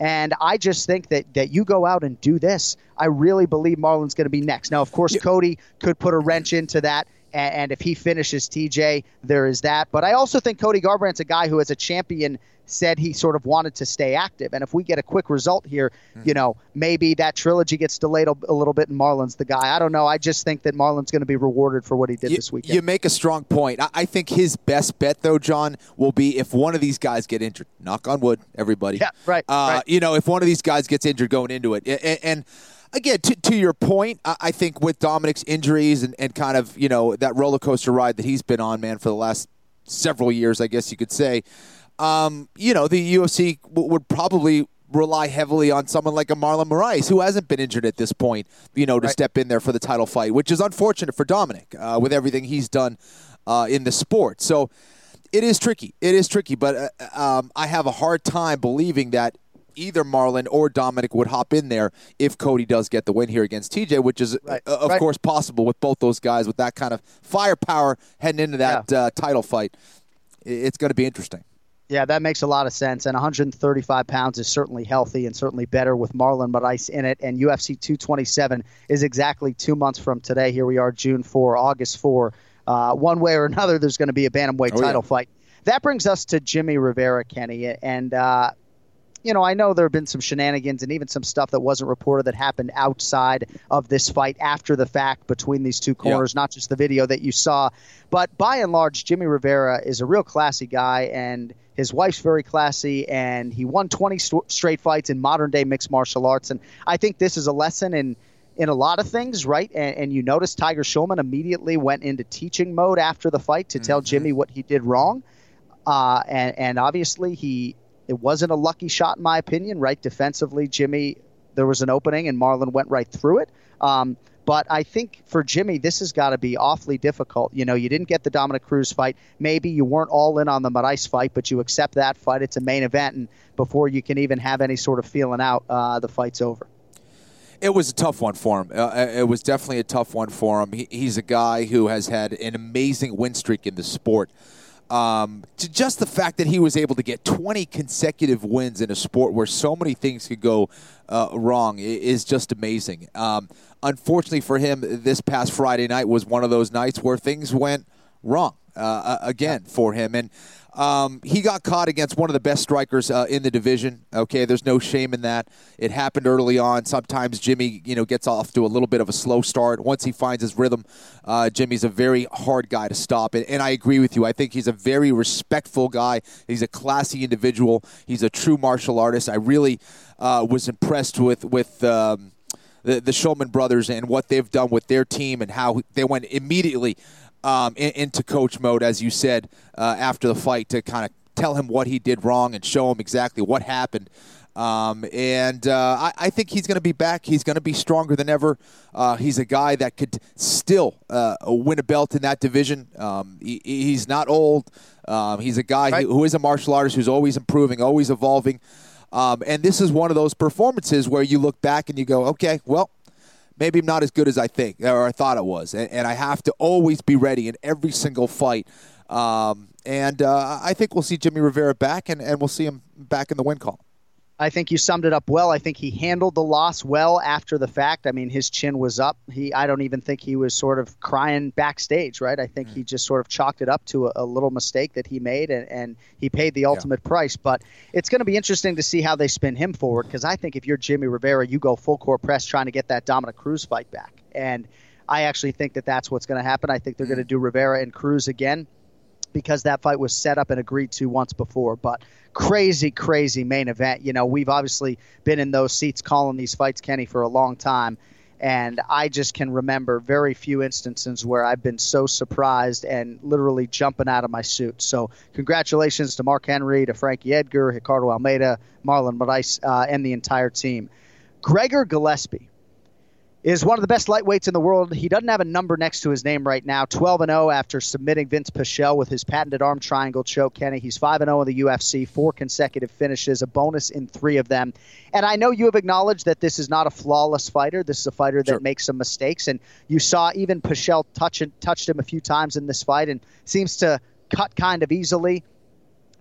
And I just think that that you go out and do this. I really believe Marlon's going to be next. Now, of course, yeah. Cody could put a wrench into that. And, and if he finishes TJ, there is that. But I also think Cody Garbrandt's a guy who, as a champion, said he sort of wanted to stay active. And if we get a quick result here, mm-hmm. you know, maybe that trilogy gets delayed a, a, little bit and Marlon's the guy. I don't know. I just think that Marlon's going to be rewarded for what he did you, this weekend. You make a strong point. I, I, think his best bet, though, John, will be if one of these guys get injured. Knock on wood, everybody. Yeah, right. Uh, right. You know, if one of these guys gets injured going into it. and, and again, to, to your point, I think with Dominick's injuries and, and kind of, you know, that roller coaster ride that he's been on, man, for the last several years, I guess you could say, um, you know, the UFC w- would probably rely heavily on someone like a Marlon Moraes, who hasn't been injured at this point, you know, to right. step in there for the title fight, which is unfortunate for Dominick uh, with everything he's done uh, in the sport. So it is tricky. It is tricky, but uh, um, I have a hard time believing that either Marlon or Dominick would hop in there if Cody does get the win here against TJ, which is, right. uh, of right. course, possible with both those guys with that kind of firepower heading into that yeah. uh, title fight. It's going to be interesting. Yeah, that makes a lot of sense. And 135 pounds is certainly healthy and certainly better with Marlon Moraes in it. And UFC 227 is exactly two months from today. Here we are, June 4, August 4. Uh, one way or another, there's going to be a bantamweight oh, title yeah. fight. That brings us to Jimmy Rivera, Kenny. And, uh, you know, I know there have been some shenanigans and even some stuff that wasn't reported that happened outside of this fight after the fact between these two corners, yeah. not just the video that you saw. But by and large, Jimmy Rivera is a real classy guy. And his wife's very classy, and he won 20 st- straight fights in modern day mixed martial arts. And I think this is a lesson in in a lot of things, right? And, and you notice Tiger Schulmann immediately went into teaching mode after the fight to mm-hmm. tell Jimmy what he did wrong. Uh, and, and obviously, he it wasn't a lucky shot, in my opinion, right? Defensively, Jimmy, there was an opening, and Marlon went right through it. Um, but I think for Jimmy, this has got to be awfully difficult. You know, you didn't get the Dominick Cruz fight. Maybe you weren't all in on the Moraes fight, but you accept that fight. It's a main event, and before you can even have any sort of feeling out, uh, the fight's over. It was a tough one for him. Uh, uh it was definitely a tough one for him. He, he's a guy who has had an amazing win streak in the sport. Um, just the fact that he was able to get 20 consecutive wins in a sport where so many things could go uh, wrong is just amazing. Um, unfortunately for him, this past Friday night was one of those nights where things went wrong uh, again for him. And um, he got caught against one of the best strikers uh, in the division. Okay, there's no shame in that. It happened early on. Sometimes Jimmy, you know, gets off to a little bit of a slow start. Once he finds his rhythm, uh, Jimmy's a very hard guy to stop. And, and, I agree with you. I think he's a very respectful guy. He's a classy individual. He's a true martial artist. I really uh, was impressed with with. Um, the, the Schulmann brothers and what they've done with their team and how they went immediately um, in, into coach mode, as you said, uh, after the fight to kind of tell him what he did wrong and show him exactly what happened. Um, and uh, I, I, think he's going to be back. He's going to be stronger than ever. Uh, he's a guy that could still uh, win a belt in that division. Um, he, he's not old. Um, he's a guy right. who, who is a martial artist who's always improving, always evolving. Um, and this is one of those performances where you look back and you go, okay, well, maybe I'm not as good as I think or I thought it was. And, and I have to always be ready in every single fight. Um, and uh, I think we'll see Jimmy Rivera back, and, and we'll see him back in the win call. I think you summed it up well. I think he handled the loss well after the fact. I mean, his chin was up. He, I don't even think he was sort of crying backstage, right? I think mm. he just sort of chalked it up to a, a little mistake that he made, and, and he paid the ultimate yeah. price. But it's going to be interesting to see how they spin him forward because I think if you're Jimmy Rivera, you go full court press trying to get that Dominick Cruz fight back, and I actually think that that's what's going to happen. I think they're mm. going to do Rivera and Cruz again because that fight was set up and agreed to once before. But crazy, crazy main event. You know, we've obviously been in those seats calling these fights, Kenny, for a long time. And I just can remember very few instances where I've been so surprised and literally jumping out of my suit. So, congratulations to Mark Henry, to Frankie Edgar, Ricardo Almeida, Marlon Moraes, uh, and the entire team. Gregor Gillespie is one of the best lightweights in the world. He doesn't have a number next to his name right now. 12 and 0 after submitting Vince Pichel with his patented arm triangle choke. Kenny, he's 5 and 0 in the UFC, four consecutive finishes, a bonus in three of them. And I know you have acknowledged that this is not a flawless fighter. This is a fighter that sure. makes some mistakes, and you saw even Pichel touch touched him a few times in this fight, and seems to cut kind of easily.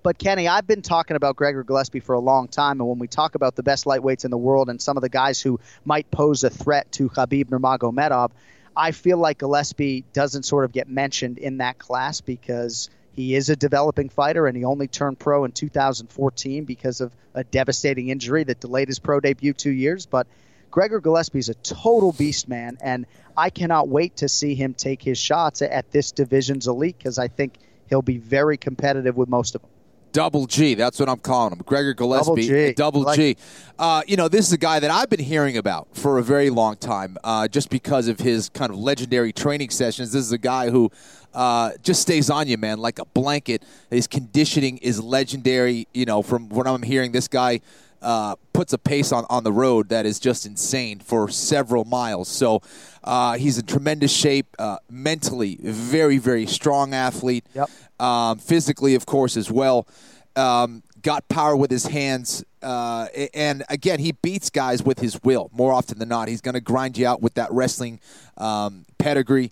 But Kenny, I've been talking about Gregor Gillespie for a long time, and when we talk about the best lightweights in the world and some of the guys who might pose a threat to Khabib Nurmagomedov, I feel like Gillespie doesn't sort of get mentioned in that class because he is a developing fighter, and he only turned pro in 2014 because of a devastating injury that delayed his pro debut two years. But Gregor Gillespie is a total beast, man, and I cannot wait to see him take his shots at this division's elite because I think he'll be very competitive with most of them. Double G. That's what I'm calling him. Gregor Gillespie. Double G. Double like G. Uh, you know, this is a guy that I've been hearing about for a very long time, uh, just because of his kind of legendary training sessions. This is a guy who uh, just stays on you, man, like a blanket. His conditioning is legendary. You know, from what I'm hearing, this guy uh, puts a pace on, on the road that is just insane for several miles. So uh, he's in tremendous shape, uh, mentally, very, very strong athlete. Yep. Um, physically, of course, as well. Um, got power with his hands. Uh, and again, he beats guys with his will more often than not. He's going to grind you out with that wrestling um, pedigree.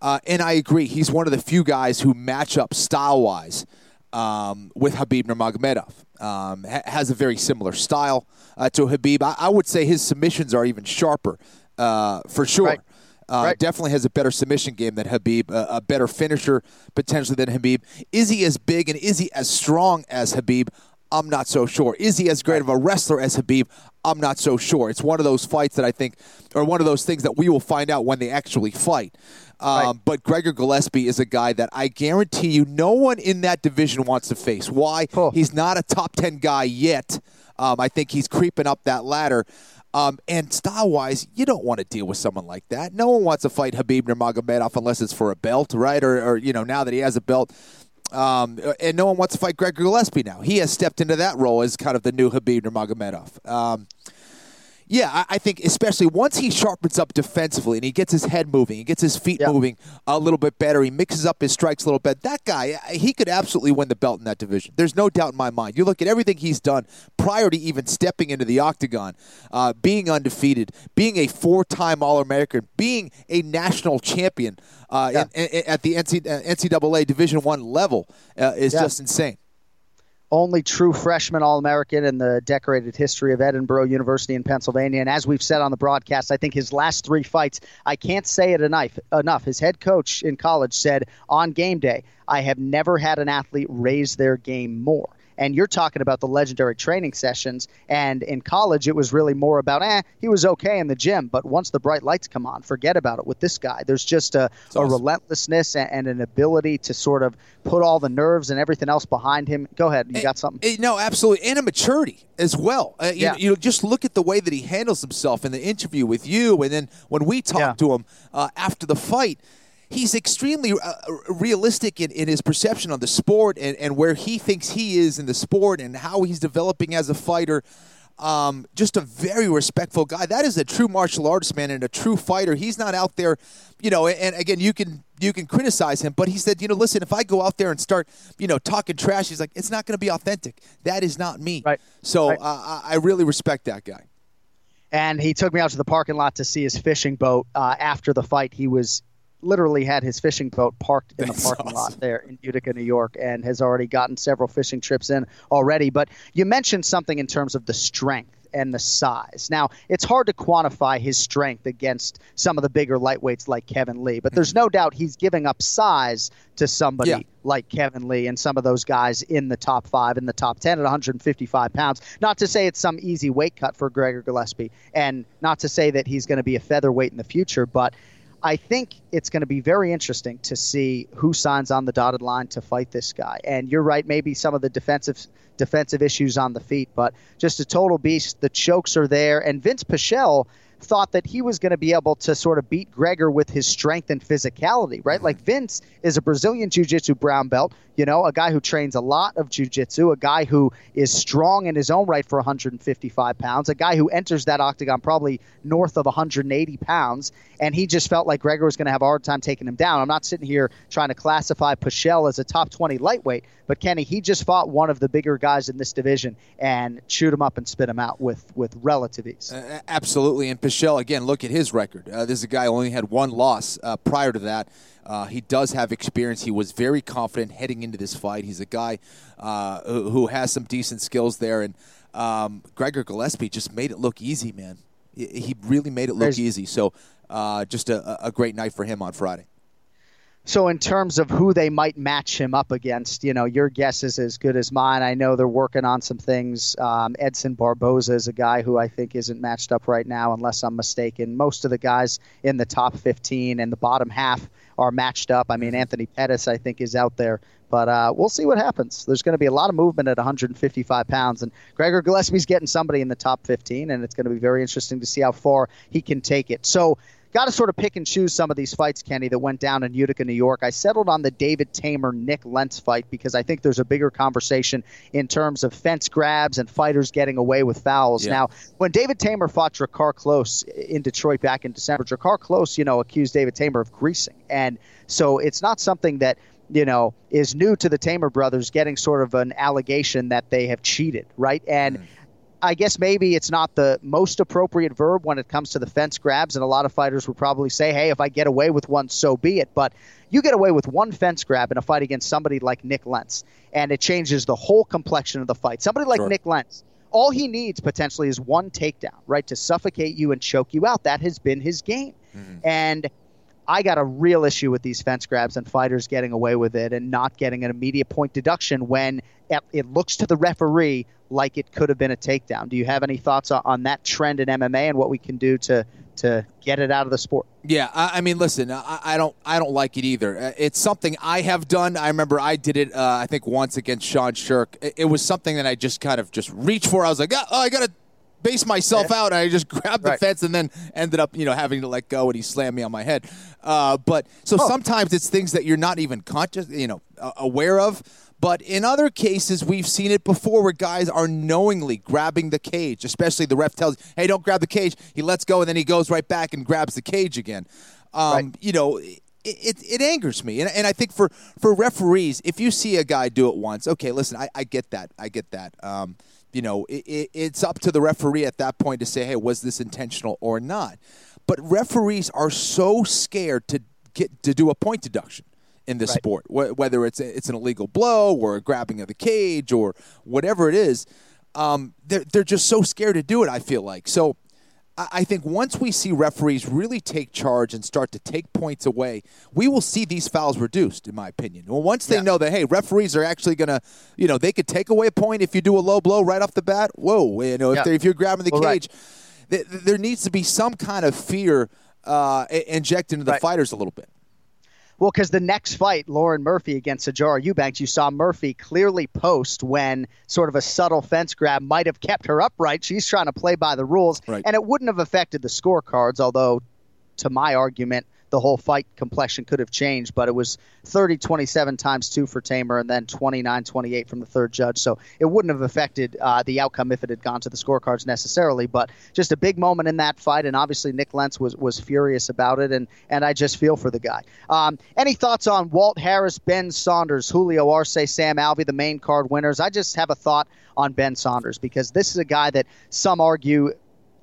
Uh, and I agree, he's one of the few guys who match up style wise um, with Khabib Nurmagomedov. Um, ha- has a very similar style uh, to Khabib. I-, I, would say his submissions are even sharper, uh, for sure. Right. Uh, right. Definitely has a better submission game than Khabib, a better finisher potentially than Khabib. Is he as big and is he as strong as Khabib? I'm not so sure. Is he as great of a wrestler as Khabib? I'm not so sure. It's one of those fights that I think, or one of those things that we will find out when they actually fight. Um, right. But Gregor Gillespie is a guy that I guarantee you no one in that division wants to face. Why? Oh. He's not a top 10 guy yet. Um, I think he's creeping up that ladder. Um, and style wise, you don't want to deal with someone like that. No one wants to fight Khabib Nurmagomedov unless it's for a belt, right? Or, or you know, now that he has a belt. Um, and no one wants to fight Gregor Gillespie now. He has stepped into that role as kind of the new Khabib Nurmagomedov. Um, yeah, I think especially once he sharpens up defensively and he gets his head moving, he gets his feet yeah. moving a little bit better, he mixes up his strikes a little bit. That guy, he could absolutely win the belt in that division. There's no doubt in my mind. You look at everything he's done prior to even stepping into the octagon, uh, being undefeated, being a four-time All-American, being a national champion uh, yeah. in, in, at the NCAA Division One level uh, is yeah. just insane only true freshman All American in the decorated history of Edinboro University in Pennsylvania. And as we've said on the broadcast, I think his last three fights, I can't say it enough. enough. His head coach in college said on game day, I have never had an athlete raise their game more. And you're talking about the legendary training sessions. And in college, it was really more about, eh, he was okay in the gym. But once the bright lights come on, forget about it with this guy. There's just a, a relentlessness and, and, an ability to sort of put all the nerves and everything else behind him. Go ahead. You got something? Eh, no, absolutely. And a maturity as well. Uh, you, Yeah. you know, just look at the way that he handles himself in the interview with you, and then when we talk to him uh, after the fight, he's extremely uh, realistic in, in his perception on the sport and, and where he thinks he is in the sport and how he's developing as a fighter. Um, just a very respectful guy. That is a true martial artist, man, and a true fighter. He's not out there, you know. And again, you can you can criticize him, but he said, you know, listen, if I go out there and start, you know, talking trash, he's like, it's not going to be authentic. That is not me. Right. So Right. Uh, I I really respect that guy. and he took me out to the parking lot to see his fishing boat uh, after the fight. He was literally had his fishing boat parked in the parking awesome. lot there in Utica, New York, and has already gotten several fishing trips in already. But you mentioned something in terms of the strength and the size. Now, it's hard to quantify his strength against some of the bigger lightweights like Kevin Lee, but there's mm-hmm. no doubt he's giving up size to somebody Yeah. like Kevin Lee and some of those guys in the top five, in the top 10 at 155 pounds. Not to say it's some easy weight cut for Gregor Gillespie, and not to say that he's going to be a featherweight in the future, but I think it's going to be very interesting to see who signs on the dotted line to fight this guy. And you're right, maybe some of the defensive defensive issues on the feet, but just a total beast. The chokes are there, and Vince Pichel thought that he was going to be able to sort of beat Gregor with his strength and physicality, right? Like Vince is a Brazilian jiu-jitsu brown belt, you know, a guy who trains a lot of jiu-jitsu, a guy who is strong in his own right for 155 pounds, a guy who enters that octagon probably north of 180 pounds, and he just felt like Gregor was going to have a hard time taking him down. I'm not sitting here trying to classify Pichel as a top 20 lightweight, but Kenny, he just fought one of the bigger guys in this division and chewed him up and spit him out with with relative ease. Uh, absolutely. And Pichel, again, look at his record. Uh, this is a guy who only had one loss uh, prior to that. Uh, he does have experience. He was very confident heading into this fight. He's a guy uh, who, who has some decent skills there. And um, Gregor Gillespie just made it look easy, man. He- really made it look There's- easy. So uh, just a, a great night for him on Friday. So, in terms of who they might match him up against, you know, your guess is as good as mine. I know they're working on some things. Um, Edson Barboza is a guy who I think isn't matched up right now, unless I'm mistaken. Most of the guys in the top 15 and the bottom half are matched up. I mean, Anthony Pettis, I think, is out there. But uh, we'll see what happens. There's going to be a lot of movement at 155 pounds, and Gregor Gillespie's getting somebody in the top 15, and it's going to be very interesting to see how far he can take it. So, got to sort of pick and choose some of these fights, Kenny, that went down in Utica, New York. I settled on the David Teymur Nik Lentz fight because I think there's a bigger conversation in terms of fence grabs and fighters getting away with fouls. Yeah. Now, when David Teymur fought Drakkar Klose in Detroit back in December, Drakkar Klose, you know, accused David Teymur of greasing. And so it's not something that you know, is new to the Teymur brothers getting sort of an allegation that they have cheated, right? And mm. I guess maybe it's not the most appropriate verb when it comes to the fence grabs, and a lot of fighters would probably say, "Hey, if I get away with one, so be it." But you get away with one fence grab in a fight against somebody like Nik Lentz, and it changes the whole complexion of the fight. Somebody like Sure. Nik Lentz, all he needs potentially is one takedown, right, to suffocate you and choke you out. That has been his game, mm-hmm. and I got a real issue with these fence grabs and fighters getting away with it and not getting an immediate point deduction when it, looks to the referee like it could have been a takedown. Do you have any thoughts on, that trend in MMA and what we can do to to get it out of the sport? Yeah, I, I mean, listen, I, I don't, I don't like it either. Uh, It's something I have done. I remember I did it. Uh, I think once against Sean Sherk. It, it was something that I just kind of just reached for. I was like, oh, I gotta base myself out. And I just grabbed the Right. fence and then ended up, you know, having to let go. And he slammed me on my head. Uh, but so Oh. sometimes it's things that you're not even conscious, you know, uh, aware of. But in other cases, we've seen it before where guys are knowingly grabbing the cage, especially the ref tells, hey, don't grab the cage. He lets go and then he goes right back and grabs the cage again. Um, You know, it, it, it angers me. And, and I think for, for referees, if you see a guy do it once, okay, listen, I, I get that. I get that. Um, you know, it, it, it's up to the referee at that point to say, hey, was this intentional or not? But referees are so scared to get to do a point deduction in this Right. sport, wh- whether it's it's an illegal blow or a grabbing of the cage or whatever it is. Um, they're they're just so scared to do it. I feel like so. I think once we see referees really take charge and start to take points away, we will see these fouls reduced, in my opinion. Well, once they know that, hey, referees are actually going to, you know, they could take away a point if you do a low blow right off the bat. Whoa, you know, if, Yeah. they're if you're grabbing the Well, cage, th- th- there needs to be some kind of fear uh, injected into the Right. fighters a little bit. Well, because the next fight, Lauren Murphy against Sijara Eubanks, you saw Murphy clearly post when sort of a subtle fence grab might have kept her upright. She's trying to play by the rules, Right. and it wouldn't have affected the scorecards, although, to my argument, the whole fight complexion could have changed. But it was 30 27 times two for Teymur and then 29 28 from the third judge. So it wouldn't have affected uh, the outcome if it had gone to the scorecards necessarily. But just a big moment in that fight. And obviously, Nik Lentz was, was furious about it. And, and I just feel for the guy. Um, any thoughts on Walt Harris, Ben Saunders, Julio Arce, Sam Alvey, the main card winners? I just have a thought on Ben Saunders because this is a guy that some argue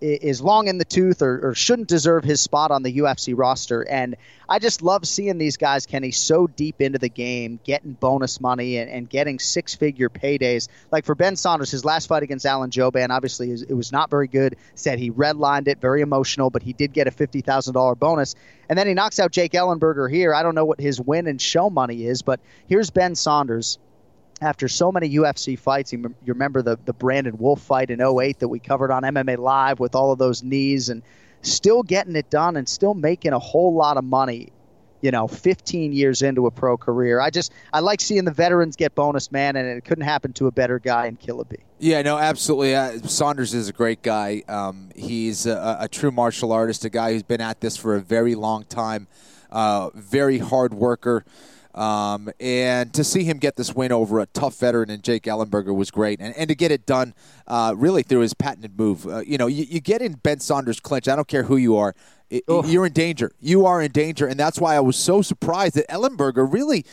is long in the tooth or, or shouldn't deserve his spot on the UFC roster. And I just love seeing these guys, Kenny, so deep into the game, getting bonus money and, and getting six figure paydays. Like for Ben Saunders, his last fight against Alan Jouban, obviously it was not very good. Said he redlined it, very emotional, but he did get a $50,000 bonus. And then he knocks out Jake Ellenberger here. I don't know what his win and show money is, but here's Ben Saunders after so many UFC fights. You, rem- you remember the, the Brandon Wolff fight in 08 that we covered on MMA Live with all of those knees and still getting it done and still making a whole lot of money, you know, 15 years into a pro career. I just, I like seeing the veterans get bonus, man, and it couldn't happen to a better guy in Killa B. Yeah, no, absolutely. Uh, Saunders is a great guy. Um, he's a, a true martial artist, a guy who's been at this for a very long time, uh, very hard worker. Um, and to see him get this win over a tough veteran in Jake Ellenberger was great. And, and to get it done uh, really through his patented move. Uh, you know, you, you get in Ben Saunders' clinch, I don't care who you are, it, you're in danger. You are in danger. And that's why I was so surprised that Ellenberger really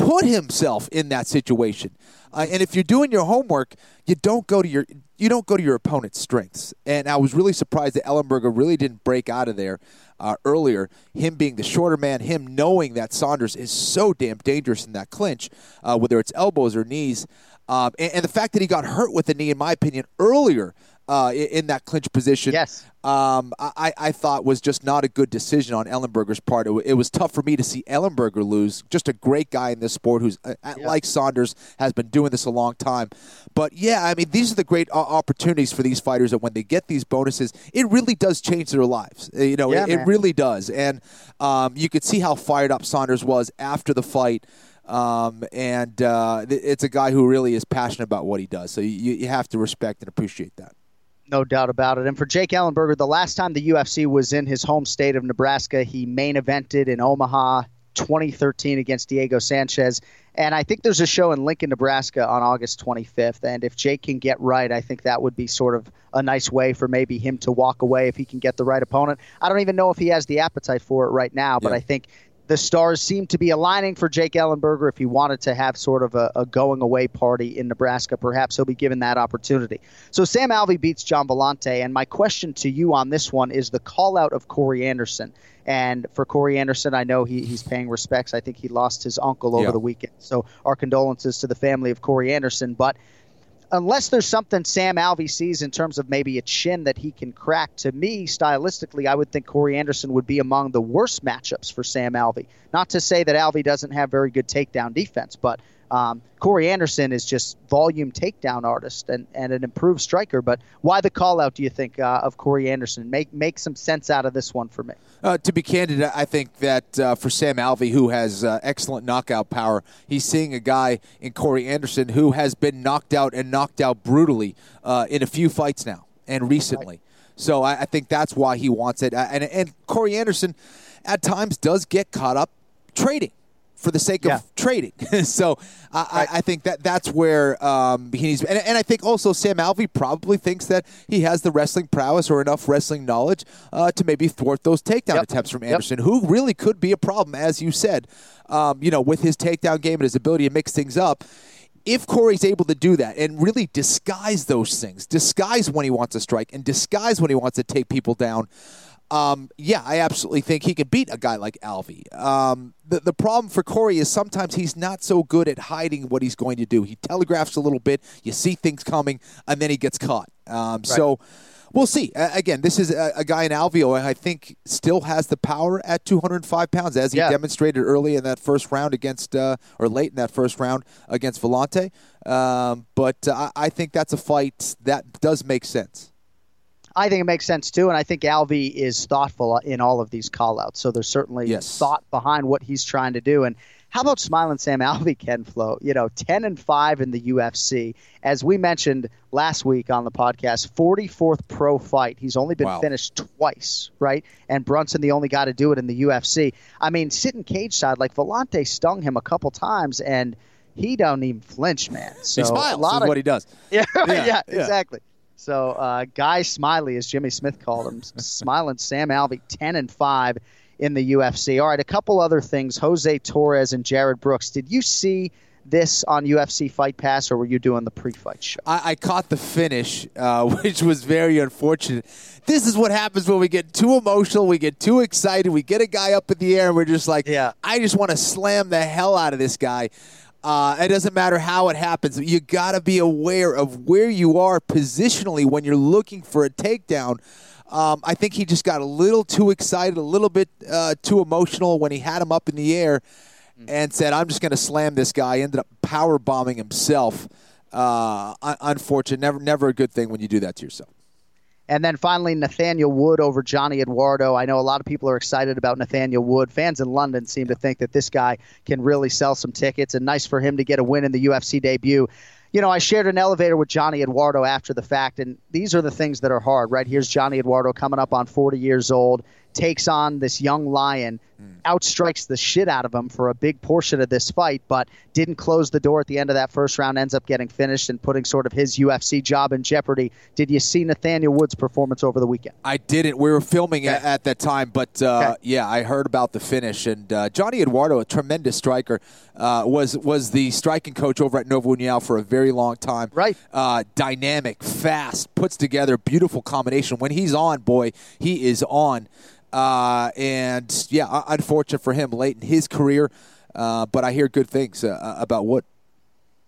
put himself in that situation. Uh, and if you're doing your homework, you don't go to your you don't go to your opponent's strengths. And I was really surprised that Ellenberger really didn't break out of there uh, earlier. Him being the shorter man, him knowing that Saunders is so damn dangerous in that clinch, uh, whether it's elbows or knees, um, and, and the fact that he got hurt with the knee, in my opinion, earlier uh, in that clinch position. Yes. Um, I, I thought was just not a good decision on Ellenberger's part. It, it was tough for me to see Ellenberger lose. Just a great guy in this sport who's, uh, uh, like Saunders, has been doing this a long time. But yeah, I mean, these are the great opportunities for these fighters that when they get these bonuses, it really does change their lives. Uh, You know, Yeah, it, it really does. And um, you could see how fired up Saunders was after the fight. Um, and uh, it's a guy who really is passionate about what he does. So you, you have to respect and appreciate that. No doubt about it. And for Jake Ellenberger, the last time the UFC was in his home state of Nebraska, he main evented in Omaha 2013 against Diego Sanchez. And I think there's a show in Lincoln, Nebraska on August 25th. And if Jake can get right, I think that would be sort of a nice way for maybe him to walk away if he can get the right opponent. I don't even know if he has the appetite for it right now, but Yeah. I think the stars seem to be aligning for Jake Ellenberger. If he wanted to have sort of a, a going away party in Nebraska, perhaps he'll be given that opportunity. So Sam Alvey beats Gian Villante, and my question to you on this one is the call out of Corey Anderson. And for Corey Anderson, I know he, he's paying respects. I think he lost his uncle over Yeah. the weekend. So our condolences to the family of Corey Anderson. But unless there's something Sam Alvey sees in terms of maybe a chin that he can crack, to me, stylistically, I would think Corey Anderson would be among the worst matchups for Sam Alvey. Not to say that Alvey doesn't have very good takedown defense, but um, Corey Anderson is just volume takedown artist and, and an improved striker. But why the call out, do you think, uh, of Corey Anderson? Make make some sense out of this one for me. Uh, to be candid, I think that uh, for Sam Alvey, who has uh, excellent knockout power, he's seeing a guy in Corey Anderson who has been knocked out and knocked out brutally uh, in a few fights now and recently. So I, I think that's why he wants it. And, and Corey Anderson, at times, does get caught up trading for the sake Yeah. of trading. so I, I, I think that that's where um, he needs. And, and I think also Sam Alvey probably thinks that he has the wrestling prowess or enough wrestling knowledge uh, to maybe thwart those takedown Yep. attempts from Yep. Anderson, who really could be a problem, as you said. Um, you know, with his takedown game and his ability to mix things up. If Corey's able to do that and really disguise those things, disguise when he wants to strike and disguise when he wants to take people down, um, yeah, I absolutely think he can beat a guy like Alvey. Um, the, the problem for Corey is sometimes he's not so good at hiding what he's going to do. He telegraphs a little bit, you see things coming, and then he gets caught. Um, So we'll see. Uh, again, this is a, a, guy in Alvey I think still has the power at 205 pounds, as he yeah. demonstrated early in that first round against, uh, or late in that first round against Villante. Um, but uh, I think that's a fight that does make sense. I think it makes sense too, and I think Alvey is thoughtful uh, in all of these callouts. So there's certainly yes. thought behind what he's trying to do. And how about Smiling Sam Alvey, Ken Flo? You know, 10 and 5 in the UFC. As we mentioned last week on the podcast, 44th pro fight. He's only been wow. finished twice, right? And Brunson, the only guy to do it in the UFC. I mean, sitting cage side, like Villante stung him a couple times, and he don't even flinch, man. So he smiles. A lot of, what he does. Yeah, yeah, yeah, yeah. exactly. So, uh, Guy Smiley, as Jimmy Smith called him, smiling Sam Alvey, 10 and 5 in the UFC. All right, a couple other things. Jose Torres and Jarred Brooks. Did you see this on UFC Fight Pass, or were you doing the pre-fight show? I, I caught the finish, uh, which was very unfortunate. This is what happens when we get too emotional, we get too excited, we get a guy up in the air, and we're just like, yeah. I just want to slam the hell out of this guy. Uh, it doesn't matter how it happens. You got to be aware of where you are positionally when you're looking for a takedown. Um, I think he just got a little too excited, a little bit uh, too emotional when he had him up in the air and said, I'm just going to slam this guy. Ended up power bombing himself. Uh, unfortunate. Never, never a good thing when you do that to yourself. And then finally, Nathaniel Wood over Johnny Eduardo. I know a lot of people are excited about Nathaniel Wood. Fans in London seem to think that this guy can really sell some tickets, and nice for him to get a win in the UFC debut you know, I shared an elevator with Johnny Eduardo after the fact, and these are the things that are hard, right? Here's Johnny Eduardo coming up on 40 years old, takes on this young lion outstrikes the shit out of him for a big portion of this fight, but didn't close the door at the end of that first round, ends up getting finished and putting sort of his UFC job in jeopardy. Did you see Nathaniel Wood's performance over the weekend? I didn't. We were filming okay. at that time, but uh, okay. yeah, I heard about the finish. And uh, Johnny Eduardo, a tremendous striker, uh, was was the striking coach over at Nova União for a very long time. Right. Uh, dynamic, fast, puts together beautiful combination. When he's on, boy, he is on. Uh, and yeah, unfortunate for him late in his career. Uh, but I hear good things uh, about Wood.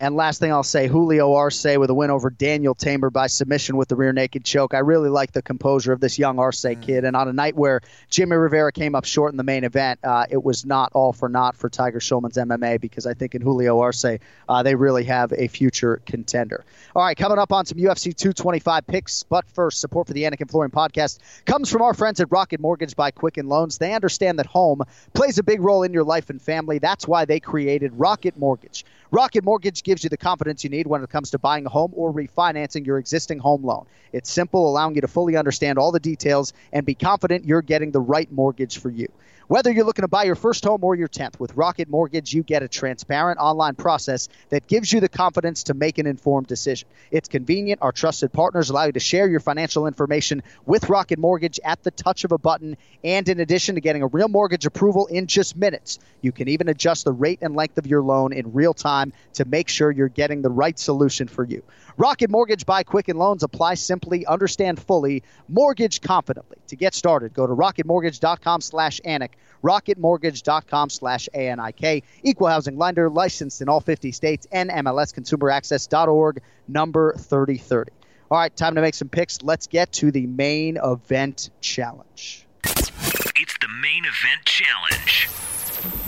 And last thing I'll say, Julio Arce with a win over Daniel Teymur by submission with the rear naked choke. I really like the composure of this young Arce mm. kid. And on a night where Jimmy Rivera came up short in the main event, uh, it was not all for naught for Tiger Schulmann's MMA because I think in Julio Arce, uh, they really have a future contender. All right, coming up on some UFC 225 picks. But first, support for the Anik and Florian podcast comes from our friends at Rocket Mortgage by Quicken Loans. They understand that home plays a big role in your life and family. That's why they created Rocket Mortgage. Rocket Mortgage gives you the confidence you need when it comes to buying a home or refinancing your existing home loan. It's simple, allowing you to fully understand all the details and be confident you're getting the right mortgage for you. Whether you're looking to buy your first home or your 10th, with Rocket Mortgage, you get a transparent online process that gives you the confidence to make an informed decision. It's convenient. Our trusted partners allow you to share your financial information with Rocket Mortgage at the touch of a button. And in addition to getting a real mortgage approval in just minutes, you can even adjust the rate and length of your loan in real time to make sure you're getting the right solution for you. Rocket Mortgage by Quicken Loans. Apply simply, understand fully, mortgage confidently. To get started, go to rocketmortgage.com slash Anik, rocketmortgage.com slash A-N-I-K. Equal housing lender, licensed in all 50 states, and MLSconsumeraccess.org, number 3030. All right, time to make some picks. Let's get to the main event challenge. It's the main event challenge.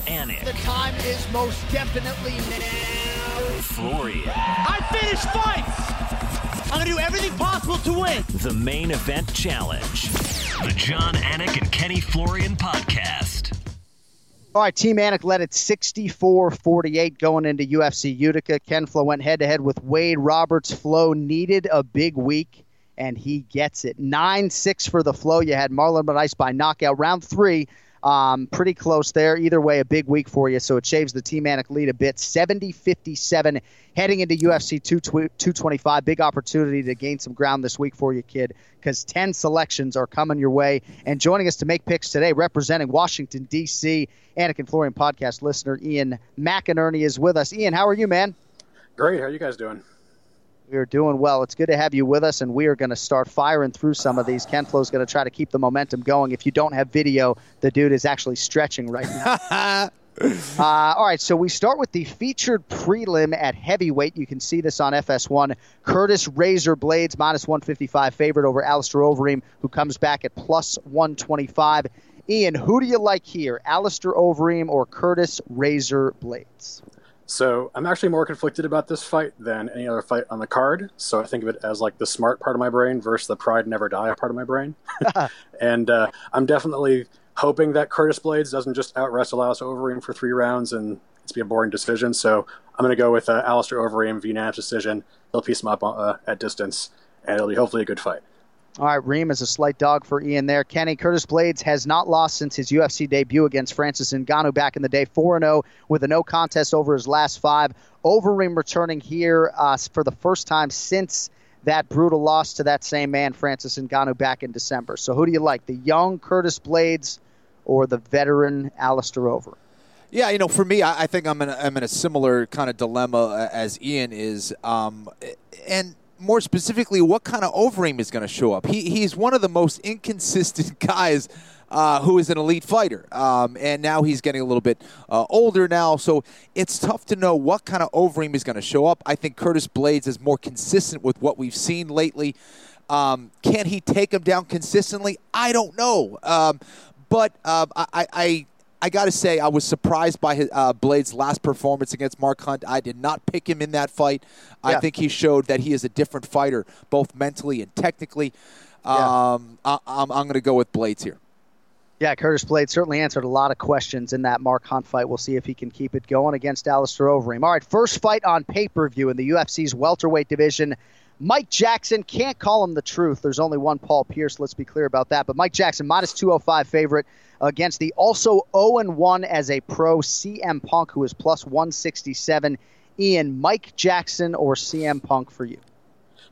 Anik. The time is most definitely now. Florian. I finished fights! I'm gonna do everything possible to win. The main event challenge. The Jon Anik and Kenny Florian podcast. All right, Team Anik led at 64 48 going into UFC Utica. Ken Flo went head to head with Wade Roberts. Flo needed a big week, and he gets it. 9 6 for the Flo. You had Marlon Moraes by knockout. Round three, um, pretty close there. Either way, a big week for you. So it shaves the Team Anik lead a bit. 70 57 heading into UFC 225. Big opportunity to gain some ground this week for you, kid, because 10 selections are coming your way. And joining us to make picks today, representing Washington, D.C., Anik and Florian podcast listener Ian McInerney is with us. Ian, how are you, man? Great. How are you guys doing? We are doing well. It's good to have you with us, and we are going to start firing through some of these. Ken is going to try to keep the momentum going. If you don't have video, the dude is actually stretching right now. Uh, all right, so we start with the featured prelim at heavyweight. You can see this on FS1. Curtis Razor Blaydes, minus 155 favorite over Alistair Overeem, who comes back at plus 125. Ian, who do you like here, Alistair Overeem or Curtis Razor Blaydes? So I'm actually more conflicted about this fight than any other fight on the card. So I think of it as like the smart part of my brain versus the pride never die part of my brain. and uh, I'm definitely hoping that Curtis Blaydes doesn't just out wrestle Alistair Overeem for three rounds and it's be a boring decision. So I'm going to go with uh, Alistair Overeem via unanimous decision. He'll piece him up uh, at distance, and it'll be hopefully a good fight. All right, Reem is a slight dog for Ian there. Kenny Curtis Blaydes has not lost since his UFC debut against Francis Ngannou back in the day, 4 0 with a no contest over his last five. Overeem returning here uh, for the first time since that brutal loss to that same man, Francis Ngannou, back in December. So who do you like, the young Curtis Blaydes or the veteran Alistair Over? Yeah, you know, for me, I, I think I'm in, a, I'm in a similar kind of dilemma as Ian is. Um, and more specifically, what kind of Overeem is going to show up. He, he's one of the most inconsistent guys uh, who is an elite fighter. Um, and now he's getting a little bit uh, older now, so it's tough to know what kind of Overeem is going to show up. I think Curtis Blaydes is more consistent with what we've seen lately. Um, can he take him down consistently? I don't know. Um, but uh, I, I I got to say, I was surprised by his, uh, Blade's last performance against Mark Hunt. I did not pick him in that fight. Yeah. I think he showed that he is a different fighter, both mentally and technically. Um, yeah. I, am going to go with Blaydes here. Yeah, Curtis Blade certainly answered a lot of questions in that Mark Hunt fight. We'll see if he can keep it going against Alistair Overeem. All right, first fight on pay per view in the UFC's welterweight division. Mike Jackson can't call him the truth. There's only one Paul Pierce. Let's be clear about that. But Mike Jackson, minus 205 favorite against the also 0 1 as a pro CM Punk, who is plus 167. Ian, Mike Jackson or CM Punk for you?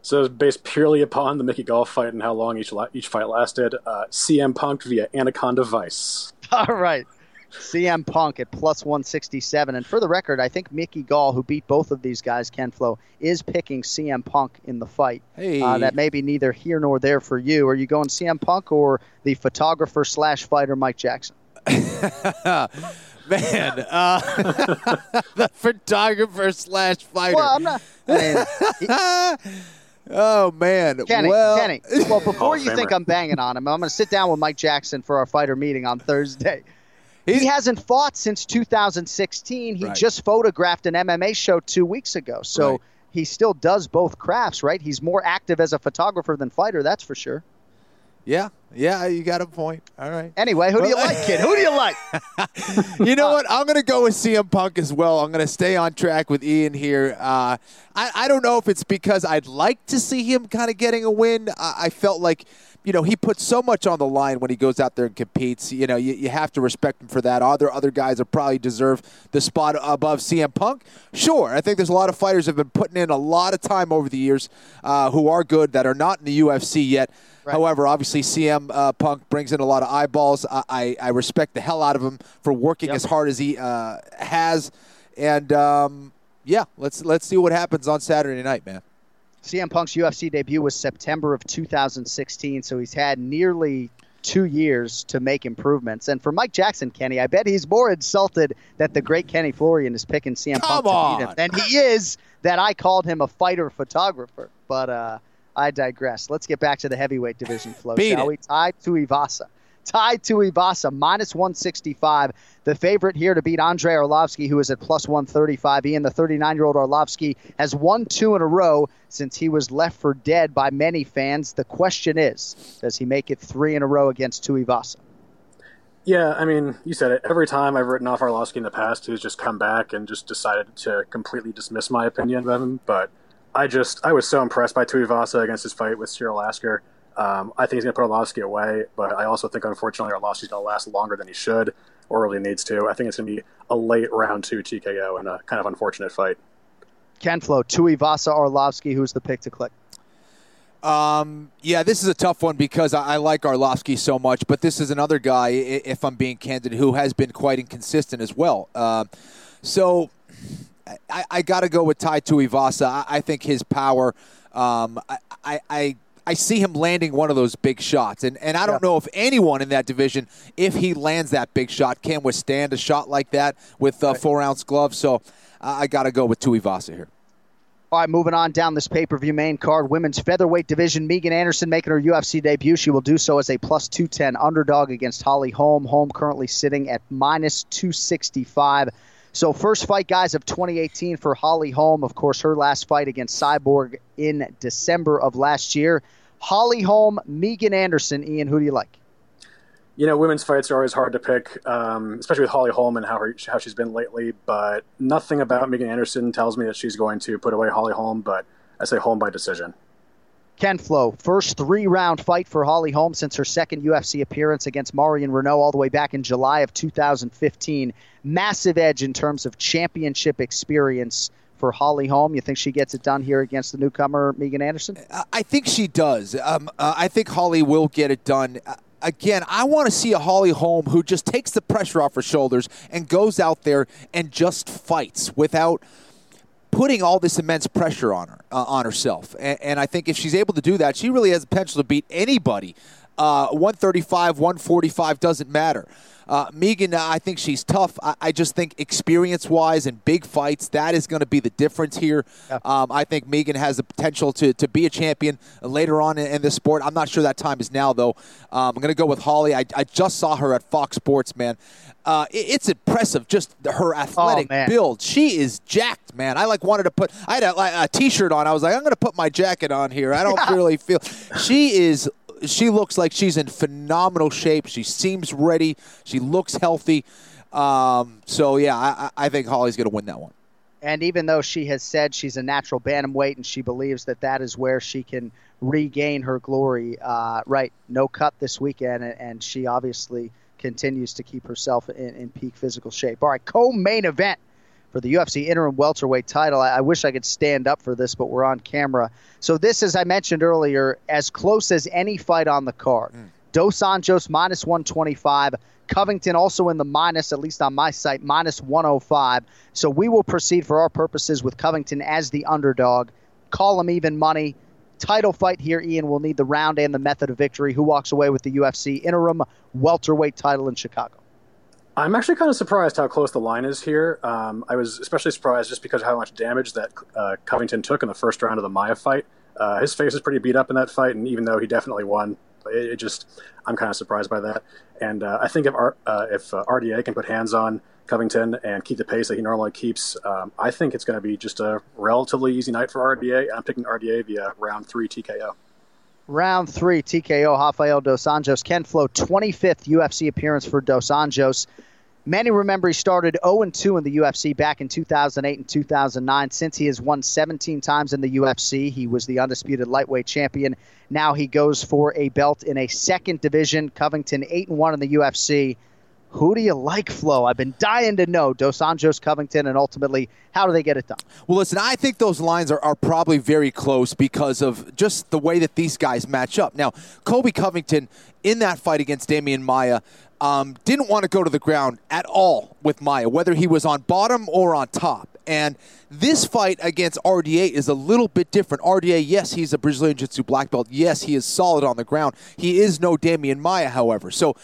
So based purely upon the Mickey Gall fight and how long each each fight lasted, uh, CM Punk via Anaconda Vice. All right. CM Punk at plus 167. And for the record, I think Mickey Gall, who beat both of these guys, Ken Flo, is picking CM Punk in the fight. Hey. Uh, that may be neither here nor there for you. Are you going CM Punk or the photographer slash fighter Mike Jackson? Man, uh, the photographer slash fighter. Well, I'm not. I mean, Oh man, Kenny, well, Kenny. Well, before you think I'm banging on him, I'm going to sit down with Mike Jackson for our fighter meeting on Thursday. He hasn't fought since 2016. He Right. just photographed an MMA show two weeks ago. So Right. he still does both crafts, right? He's more active as a photographer than fighter, that's for sure. yeah, yeah, you got a point. All right. Anyway, who do you like, kid? Who do you like? you know what? I'm going to go with CM Punk as well. I'm going to stay on track with Ian here. Uh, I, I don't know if it's because I'd like to see him kind of getting a win. I, I felt like, you know, he puts so much on the line when he goes out there and competes. You know, you, you have to respect him for that. Other other guys that probably deserve the spot above CM Punk. Sure, I think there's a lot of fighters have been putting in a lot of time over the years uh, who are good that are not in the UFC yet. However, obviously CM uh, Punk brings in a lot of eyeballs. I, I, I respect the hell out of him for working as hard as he uh, has, and um, yeah, let's let's see what happens on Saturday night, man. CM Punk's UFC debut was September of 2016, so he's had nearly two years to make improvements. And for Mike Jackson, Kenny, I bet he's more insulted that the great Kenny Florian is picking CM Come Punk to beat him than he is that I called him a fighter photographer. But uh, I digress. Let's get back to the heavyweight division Flo, shall it. we? Tied to Tai Tuivasa, minus 165. The favorite here to beat Andrei Arlovsky, who is at plus 135. Ian, the 39 year old Arlovsky, has won two in a row since he was left for dead by many fans. The question is, does he make it three in a row against Tuivasa? Yeah, I mean, you said it. Every time I've written off Arlovsky in the past, he's just come back and just decided to completely dismiss my opinion of him. But I just, I was so impressed by Tuivasa against his fight with Cyril Asker. Um, I think he's going to put Arlovsky away, but I also think, unfortunately, Arlovsky's going to last longer than he should or really needs to. I think it's going to be a late round two TKO and a kind of unfortunate fight. Ken Flo, Tuivasa Arlovsky, who's the pick to click? Um, yeah, this is a tough one because I, I like Arlovsky so much, but this is another guy, if I'm being candid, who has been quite inconsistent as well. Uh, so I, I got to go with Tai Tuivasa. I, I think his power. Um, I, I, I see him landing one of those big shots. And, and I don't know if anyone in that division, if he lands that big shot, can withstand a shot like that with uh, four ounce glove. So uh, I got to go with Tuivasa here. All right, moving on down this pay per view main card. Women's featherweight division. Megan Anderson making her UFC debut. She will do so as a plus 210 underdog against Holly Holm. Holm currently sitting at minus 265. So, first fight, guys, of 2018 for Holly Holm. Of course, her last fight against Cyborg in December of last year. Holly Holm, Megan Anderson. Ian, who do you like? you know, women's fights are always hard to pick, um, especially with Holly Holm and how her, how she's been lately. But nothing about Megan Anderson tells me that she's going to put away Holly Holm. But I say Holm by decision. Ken Flo, first three round fight for Holly Holm since her second UFC appearance against Marion Reneau all the way back in July of 2015. Massive edge in terms of championship experience for Holly Holm. You think she gets it done here against the newcomer Megan Anderson? I think she does. Um, uh, I think Holly will get it done again, I want to see a Holly Holm who just takes the pressure off her shoulders and goes out there and just fights without putting all this immense pressure on her uh, on herself. And, and, I think if she's able to do that, she really has the potential to beat anybody. Uh, 135, 145 doesn't matter. Uh, Megan, I think she's tough. I, I just think experience wise and big fights, that is going to be the difference here. Yeah. Um, I think Megan has the potential to, to be a champion later on in, in this sport. I'm not sure that time is now, though. Um, I'm going to go with Holly. I, I just saw her at Fox Sports, man. Uh, it, it's impressive, just her athletic oh, build. She is jacked, man. I like wanted to put. I had a, a t-shirt on. I was like, I'm going to put my jacket on here. I don't really feel. She is she looks like she's in phenomenal shape. She seems ready. She looks healthy. Um, so yeah, I, I think Holly's going to win that one. And even though she has said she's a natural bantamweight and she believes that that is where she can regain her glory, uh, right? No cut this weekend, and she obviously continues to keep herself in, in peak physical shape. All right, co-main event for the UFC interim welterweight title. I, I, wish I could stand up for this, but we're on camera. So this, as I mentioned earlier, as close as any fight on the card. Mm. Dos Anjos minus 125. Covington also in the minus, at least on my site, minus 105. So we will proceed for our purposes with Covington as the underdog. Call him even money. Title fight here, Ian will need the round and the method of victory. Who walks away with the UFC interim welterweight title in Chicago? I'm actually kind of surprised how close the line is here. Um, I was especially surprised just because of how much damage that uh, Covington took in the first round of the Maia fight. Uh, his face is pretty beat up in that fight, and even though he definitely won, it, it just I'm kind of surprised by that. And uh, I think if R, uh, if uh, RDA can put hands on Covington and keep the pace that he normally keeps, um, I think it's going to be just a relatively easy night for RDA. I'm picking RDA via round three TKO. Round three, TKO, Rafael Dos Anjos. Ken Flo, 25th UFC appearance for Dos Anjos. Many remember he started 0 2 in the UFC back in 2008 and 2009. Since he has won 17 times in the UFC, he was the undisputed lightweight champion. Now he goes for a belt in a second division. Covington 8 1 in the UFC. Who do you like, Flo? I've been dying to know. Dos Anjos, Covington, and ultimately, how do they get it done? Well, listen, I think those lines are, are probably very close because of just the way that these guys match up. Now, Colby Covington, in that fight against Demian Maia um, didn't want to go to the ground at all with Maia, whether he was on bottom or on top. And this fight against RDA is a little bit different. RDA, yes, he's a Brazilian Jiu Jitsu black belt. Yes, he is solid on the ground. He is no Demian Maia, however. So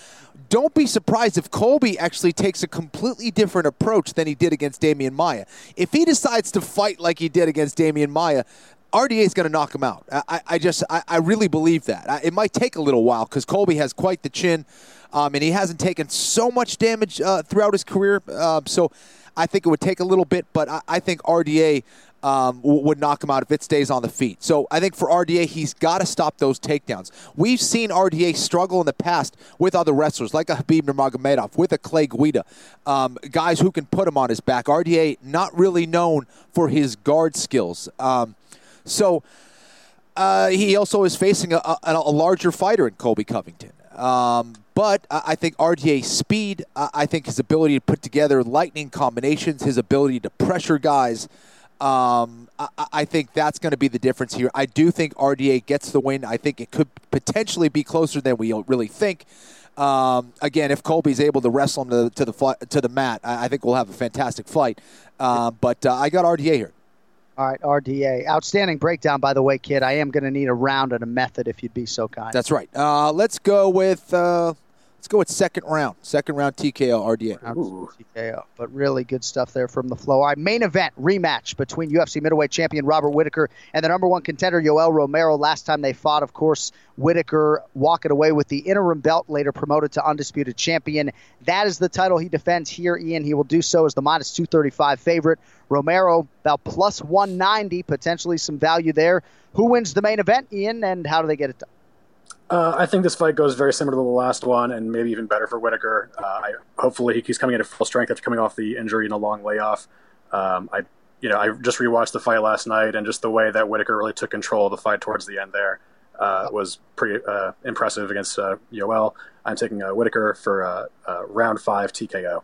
don't be surprised if Colby actually takes a completely different approach than he did against Demian Maia. If he decides to fight like he did against Demian Maia, RDA is going to knock him out. I, I just, I, I, really believe that. It might take a little while because Colby has quite the chin, um, and he hasn't taken so much damage uh, throughout his career. Uh, so I think it would take a little bit, but I, I think RDA um, would knock him out if it stays on the feet. So I think for RDA, he's got to stop those takedowns. We've seen RDA struggle in the past with other wrestlers, like a Khabib Nurmagomedov, with a Clay Guida, um, guys who can put him on his back. RDA not really known for his guard skills. Um, so uh, he also is facing a, a, a, larger fighter in Colby Covington. Um, but I think RDA's speed, I think his ability to put together lightning combinations, his ability to pressure guys, um, I, I, think that's going to be the difference here. I do think RDA gets the win. I think it could potentially be closer than we really think. Um, again, if Colby's able to wrestle him to, to the to the mat, I, I, think we'll have a fantastic fight. Uh, but uh, I got RDA here. All right, RDA. Outstanding breakdown, by the way, kid. I am going to need a round and a method if you'd be so kind. That's right. Uh, let's go with uh, let's go with second round. Second round TKO RDA. TKO. But really good stuff there from the Flo. Right, main event rematch between UFC middleweight champion Robert Whittaker and the number one contender Yoel Romero. Last time they fought, of course, Whittaker walking away with the interim belt, later promoted to undisputed champion. That is the title he defends here, Ian. He will do so as the minus 235 favorite. Romero about plus 190, potentially some value there. Who wins the main event, Ian, and how do they get it done? Uh, I think this fight goes very similar to the last one, and maybe even better for Whittaker. Uh, I, hopefully, he's coming into full strength after coming off the injury and a long layoff. Um, I, you know, I just rewatched the fight last night, and just the way that Whittaker really took control of the fight towards the end there uh, was pretty uh, impressive against uh, Yoel. I'm taking uh, Whittaker for uh, round five TKO.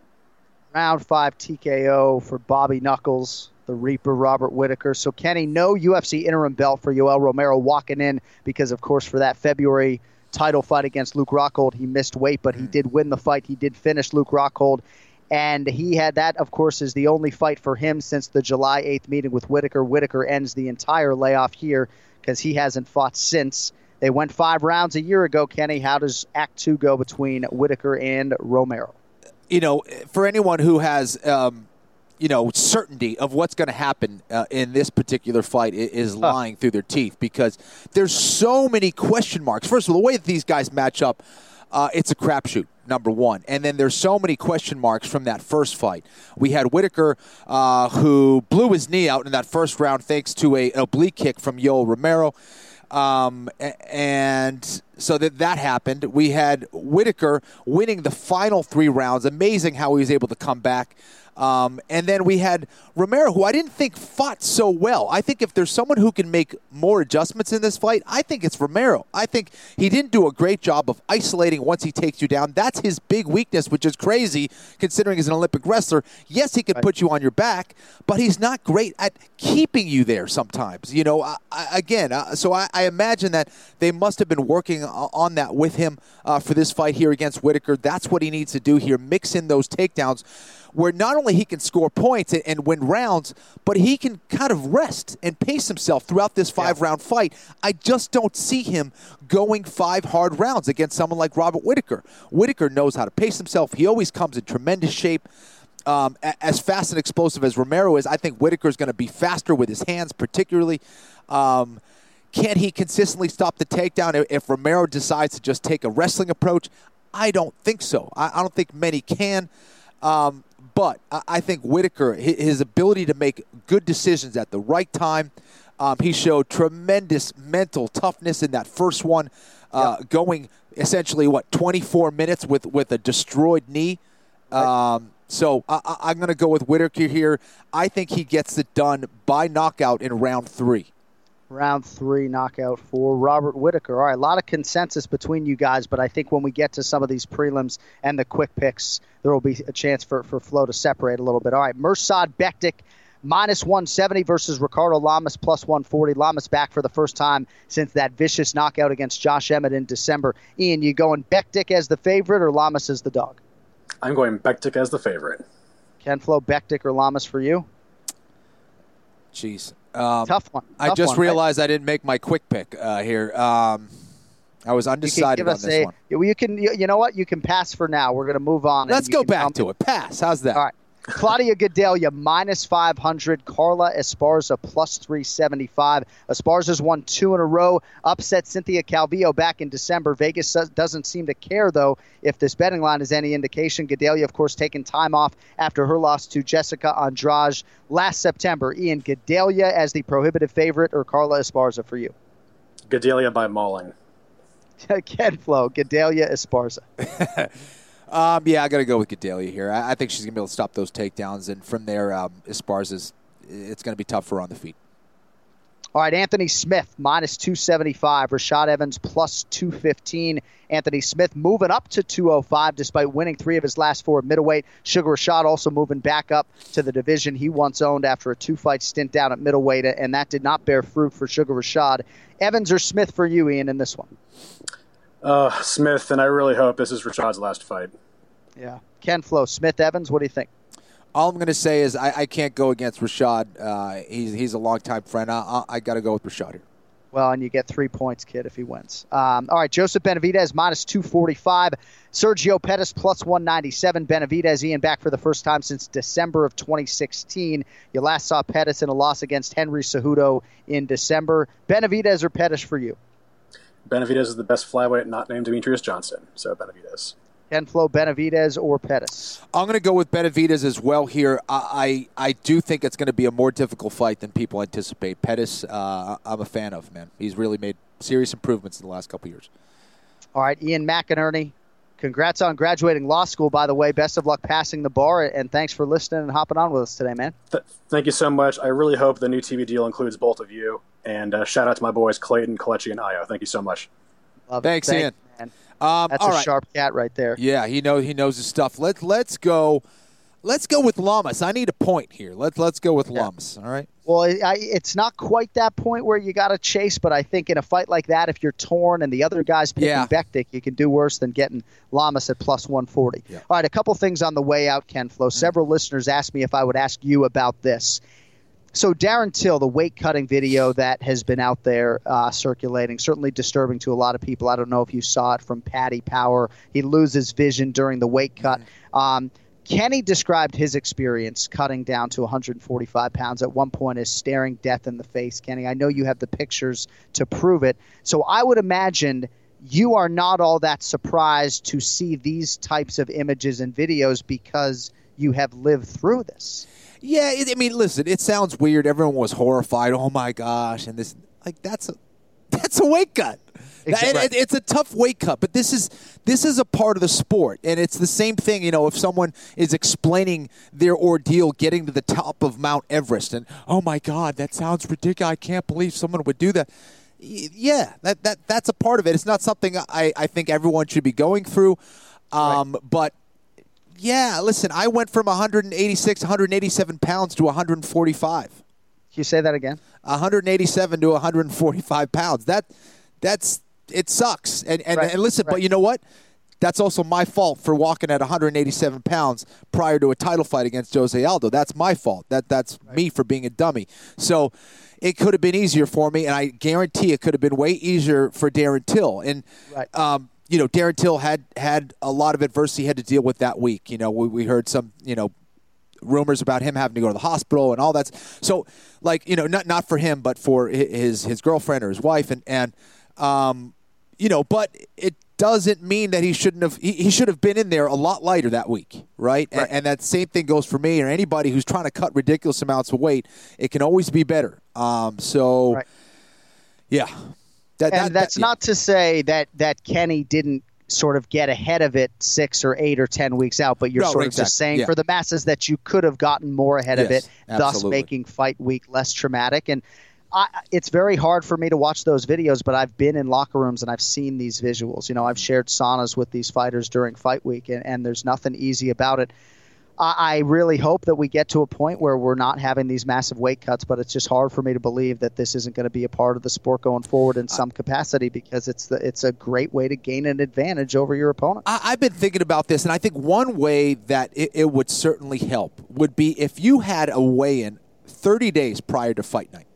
Round five TKO for Bobby Knuckles, the Reaper, Robert Whittaker. So, Kenny, no UFC interim belt for Yoel Romero walking in because, of course, for that February title fight against Luke Rockhold, he missed weight, but he did win the fight. He did finish Luke Rockhold. And he had that, of course, is the only fight for him since the July 8th meeting with Whittaker. Whittaker ends the entire layoff here because he hasn't fought since. They went five rounds a year ago, Kenny. How does Act Two go between Whittaker and Romero? You know, for anyone who has, um, you know, certainty of what's going to happen uh, in this particular fight is lying through their teeth because there's so many question marks. First of all, the way that these guys match up, uh, it's a crapshoot. Number one, and then there's so many question marks from that first fight. We had Whittaker, uh, who blew his knee out in that first round thanks to a oblique kick from Yoel Romero. Um, and so that that happened. We had Whittaker winning the final three rounds. Amazing how he was able to come back. Um, and then we had Romero, who I didn't think fought so well. I think if there's someone who can make more adjustments in this fight, I think it's Romero. I think he didn't do a great job of isolating once he takes you down. That's his big weakness, which is crazy considering he's an Olympic wrestler. Yes, he can put you on your back, but he's not great at keeping you there sometimes. You know, I, I, again, uh, so I, I imagine that they must have been working on that with him uh, for this fight here against Whittaker. That's what he needs to do here, mix in those takedowns where not only he can score points and, and win rounds, but he can kind of rest and pace himself throughout this five round fight. I just don't see him going five hard rounds against someone like Robert Whittaker. Whittaker knows how to pace himself. He always comes in tremendous shape. Um, as fast and explosive as Romero is, I think Whittaker is going to be faster with his hands, particularly. Um, can he consistently stop the takedown if- if Romero decides to just take a wrestling approach? I don't think so. I, I don't think many can. Um, but I, think Whittaker, his ability to make good decisions at the right time, um, he showed tremendous mental toughness in that first one, uh, going essentially what 24 minutes with with a destroyed knee. Um, so I, I'm going to go with Whittaker here. I think he gets it done by knockout in round three. Round three knockout for Robert Whittaker. All right, a lot of consensus between you guys, but I think when we get to some of these prelims and the quick picks, there will be a chance for, for Flo to separate a little bit. All right, Mersad Bektic minus 170 versus Ricardo Lamas plus 140. Lamas back for the first time since that vicious knockout against Josh Emmett in December. Ian, you going Bektic as the favorite or Lamas as the dog? I'm going Bektic as the favorite. Ken Flo, Bektic or Lamas for you? Jeez. Um, Tough one. I just one, right? realized I didn't make my quick pick uh, here. Um, I was undecided on this a, one. You can. You, you know what? You can pass for now. We're going to move on. Let's go back to it. Pass. How's that? All right. Claudia Gadelha minus 500. Carla Esparza plus 375. Esparza's won two in a row. Upset Cynthia Calvillo back in December. Vegas does- doesn't seem to care, though, if this betting line is any indication. Gadelha, of course, taking time off after her loss to Jessica Andrade last September. Ian, Gadelha as the prohibitive favorite or Carla Esparza for you? Gadelha by mauling. Ken Flo, Gadelha Esparza. Um, yeah, I got to go with Gadelha here. I, I think she's going to be able to stop those takedowns, and from there, um, Esparza's it's going to be tough for her on the feet. All right, Anthony Smith minus 275. Rashad Evans plus 215. Anthony Smith moving up to 205 despite winning three of his last four at middleweight. Sugar Rashad also moving back up to the division he once owned after a two fight stint down at middleweight, and that did not bear fruit for Sugar Rashad. Evans or Smith for you, Ian, in this one? Uh, Smith, and I really hope this is Rashad's last fight. Yeah. Ken Flo, Smith Evans, what do you think? All I'm going to say is I, I can't go against Rashad. Uh, he's he's a longtime friend. I, I, I got to go with Rashad here. Well, and you get three points, kid, if he wins. Um, all right, Joseph Benavidez minus 245. Sergio Pettis plus 197. Benavidez, Ian, back for the first time since December of 2016. You last saw Pettis in a loss against Henry Cejudo in December. Benavidez or Pettis for you? Benavidez is the best flyweight not named Demetrious Johnson, so Benavidez. Ken Flo, Benavidez or Pettis? I'm going to go with Benavidez as well here. I, I, I do think it's going to be a more difficult fight than people anticipate. Pettis, uh, I'm a fan of, man. He's really made serious improvements in the last couple years. All right, Ian McInerney, congrats on graduating law school, by the way. Best of luck passing the bar, and thanks for listening and hopping on with us today, man. Th- thank you so much. I really hope the new TV deal includes both of you. And uh, shout out to my boys, Clayton, Kalechi, and Io. Thank you so much. Love Thanks, Thank Ian. man. Um, That's a right. sharp cat right there. Yeah, he know he knows his stuff. Let's let's go. Let's go with Lamas. I need a point here. Let's let's go with Lamas. All right. Well, I, it's not quite that point where you got to chase, but I think in a fight like that, if you're torn and the other guy's picking Yeah. Bektic, you can do worse than getting Lamas at plus 140. All right, a couple things on the way out, Ken Flo. Several listeners asked me if I would ask you about this. So Darren Till, the weight cutting video that has been out there uh, circulating, certainly disturbing to a lot of people. I don't know if you saw it from Paddy Power. He loses vision during the weight cut. Um, Kenny described his experience cutting down to 145 pounds at one point as staring death in the face. Kenny, I know you have the pictures to prove it. So I would imagine you are not all that surprised to see these types of images and videos because you have lived through this. Yeah, it, I mean, listen, it sounds weird. Everyone was horrified. Oh my gosh, and this like that's a that's a weight cut. Exactly. And it- it's a tough weight cut, but this is this is a part of the sport, and it's the same thing. You know, if someone is explaining their ordeal getting to the top of Mount Everest, and oh my God, that sounds ridiculous. I can't believe someone would do that. Yeah, that that that's a part of it. It's not something I I think everyone should be going through, um, but yeah, listen, I went from 186, 187 pounds to 145. Can you say that again? 187 to 145 pounds. That that's it sucks. And and, Right, and listen, but you know what? That's also my fault for walking at 187 pounds prior to a title fight against Jose Aldo. That's my fault. That that's me for being a dummy. So it could have been easier for me, and I guarantee it could have been way easier for Darren Till. And Right. um, you know, Darren Till had had a lot of adversity he had to deal with that week. You know, we, we heard some, you know, rumors about him having to go to the hospital and all that. So, like, you know, not not for him, but for his his girlfriend or his wife, and and um, you know, but it doesn't mean that he shouldn't have. He, he should have been in there a lot lighter that week, right? And, and that same thing goes for me or anybody who's trying to cut ridiculous amounts of weight. It can always be better. Um, so, yeah. That, and that's that- not to say that that Kenny didn't sort of get ahead of it six or eight or ten weeks out, but you're No, sort of just saying Yeah. for the masses that you could have gotten more ahead of Yes, it, thus making fight week less traumatic. And I, it's very hard for me to watch those videos, but I've been in locker rooms and I've seen these visuals. You know, I've mm-hmm. shared saunas with these fighters during fight week, and, and there's nothing easy about it. I, I really hope that we get to a point where we're not having these massive weight cuts, but it's just hard for me to believe that this isn't going to be a part of the sport going forward in some capacity because it's the, it's a great way to gain an advantage over your opponent. I, I've been thinking about this, and I think one way that it, it would certainly help would be if you had a weigh-in 30 days prior to fight night.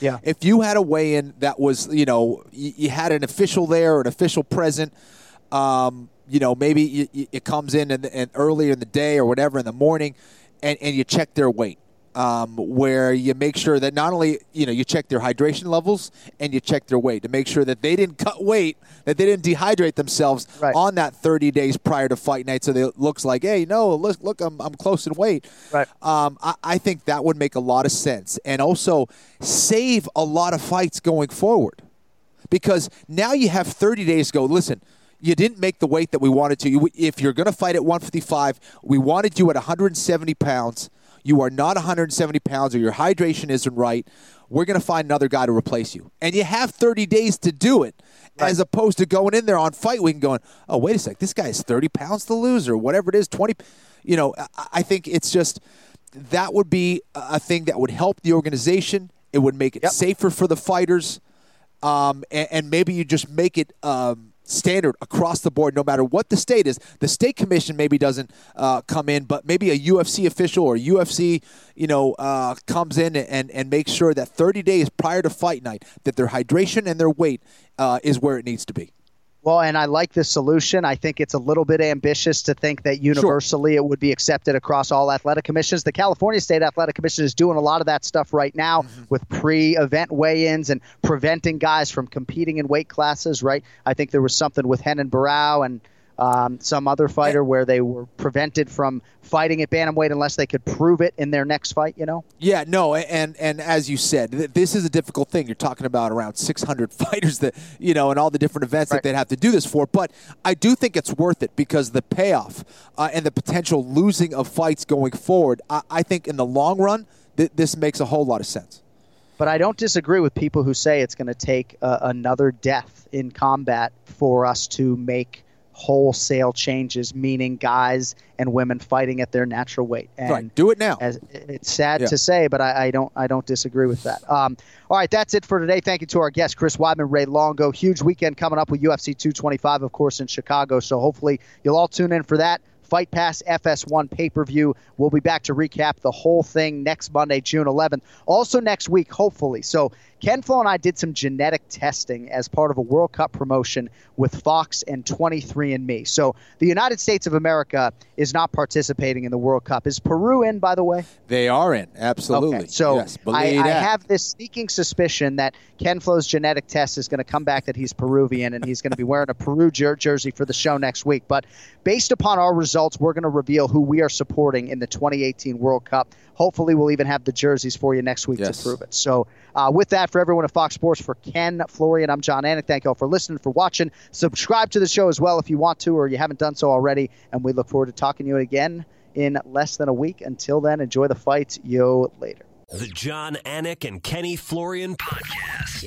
Yeah. If you had a weigh-in that was, you know, you, you had an official there or an official present, um, you know, maybe it comes in and, and earlier in the day or whatever in the morning, and, and you check their weight. Um, where you make sure that not only you know you check their hydration levels and you check their weight to make sure that they didn't cut weight, that they didn't dehydrate themselves on that 30 days prior to fight night, so they, it looks like, hey, no, look, look, I'm, I'm close in weight. Right. Um, I, I think that would make a lot of sense, and also save a lot of fights going forward because now you have 30 days to go. Listen, you didn't make the weight that we wanted to. You, if you're going to fight at 155, we wanted you at 170 pounds. You are not 170 pounds, or your hydration isn't right. We're going to find another guy to replace you, and you have 30 days to do it, as opposed to going in there on fight week and going, "Oh, wait a sec, this guy has 30 pounds to lose, or whatever it is, 20." You know, I, I think it's just that would be a thing that would help the organization. It would make it safer for the fighters, um, and, and maybe you just make it um, standard across the board, no matter what the state is. The state commission maybe doesn't uh, come in, but maybe a UFC official or UFC, you know, uh, comes in and, and makes sure that 30 days prior to fight night that their hydration and their weight uh, is where it needs to be. Well, and I like this solution. I think it's a little bit ambitious to think that universally sure. it would be accepted across all athletic commissions. The California State Athletic Commission is doing a lot of that stuff right now mm-hmm. with pre event weigh ins and preventing guys from competing in weight classes, right? I think there was something with Renan Barão and um, some other fighter where they were prevented from fighting at bantamweight unless they could prove it in their next fight. You know? Yeah, no, and and as you said, this is a difficult thing. You're talking about around 600 fighters that you know, and all the different events right. that they'd have to do this for. But I do think it's worth it because the payoff uh, and the potential losing of fights going forward. I, I think in the long run, th- this makes a whole lot of sense. But I don't disagree with people who say it's going to take uh, another death in combat for us to make wholesale changes, meaning guys and women fighting at their natural weight. And right, do it now. As, it's sad yeah. to say, but I, I, don't I don't disagree with that. Um, all right, that's it for today. Thank you to our guests, Chris Weidman, Ray Longo. Huge weekend coming up with UFC 225, of course, in Chicago. So hopefully you'll all tune in for that. Fight Pass FS1 pay per view. We'll be back to recap the whole thing next Monday, June 11th. Also next week, hopefully. So Ken Flo and I did some genetic testing as part of a World Cup promotion with Fox and 23andMe. So the United States of America is not participating in the World Cup. Is Peru in, by the way? They are in, absolutely. Okay, so yes, I, I, have this sneaking suspicion that Ken Flo's genetic test is going to come back that he's Peruvian and he's going to be wearing a Peru jer- jersey for the show next week. But based upon our results, we're going to reveal who we are supporting in the 2018 World Cup. Hopefully, we'll even have the jerseys for you next week yes. to prove it. So, uh, with that, for everyone at Fox Sports, for Ken Florian, I'm Jon Anik. Thank you all for listening, for watching. Subscribe to the show as well if you want to or you haven't done so already. And we look forward to talking to you again in less than a week. Until then, enjoy the fights. Yo, later. The Jon Anik and Kenny Florian Podcast.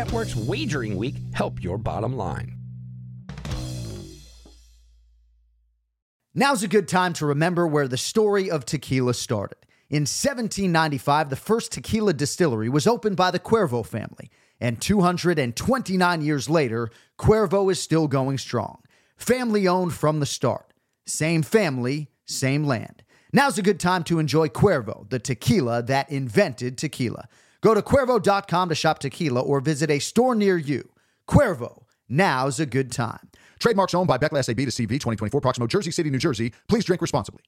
Network's Wagering Week help your bottom line. Now's a good time to remember where the story of tequila started. In 1795, the first tequila distillery was opened by the Cuervo family, and 229 years later, Cuervo is still going strong. Family owned from the start. Same family, same land. Now's a good time to enjoy Cuervo, the tequila that invented tequila. Go to Cuervo.com to shop tequila or visit a store near you. Cuervo, now's a good time. Trademarks owned by Becle SAB de CV 2024 Proximo, Jersey City, New Jersey. Please drink responsibly.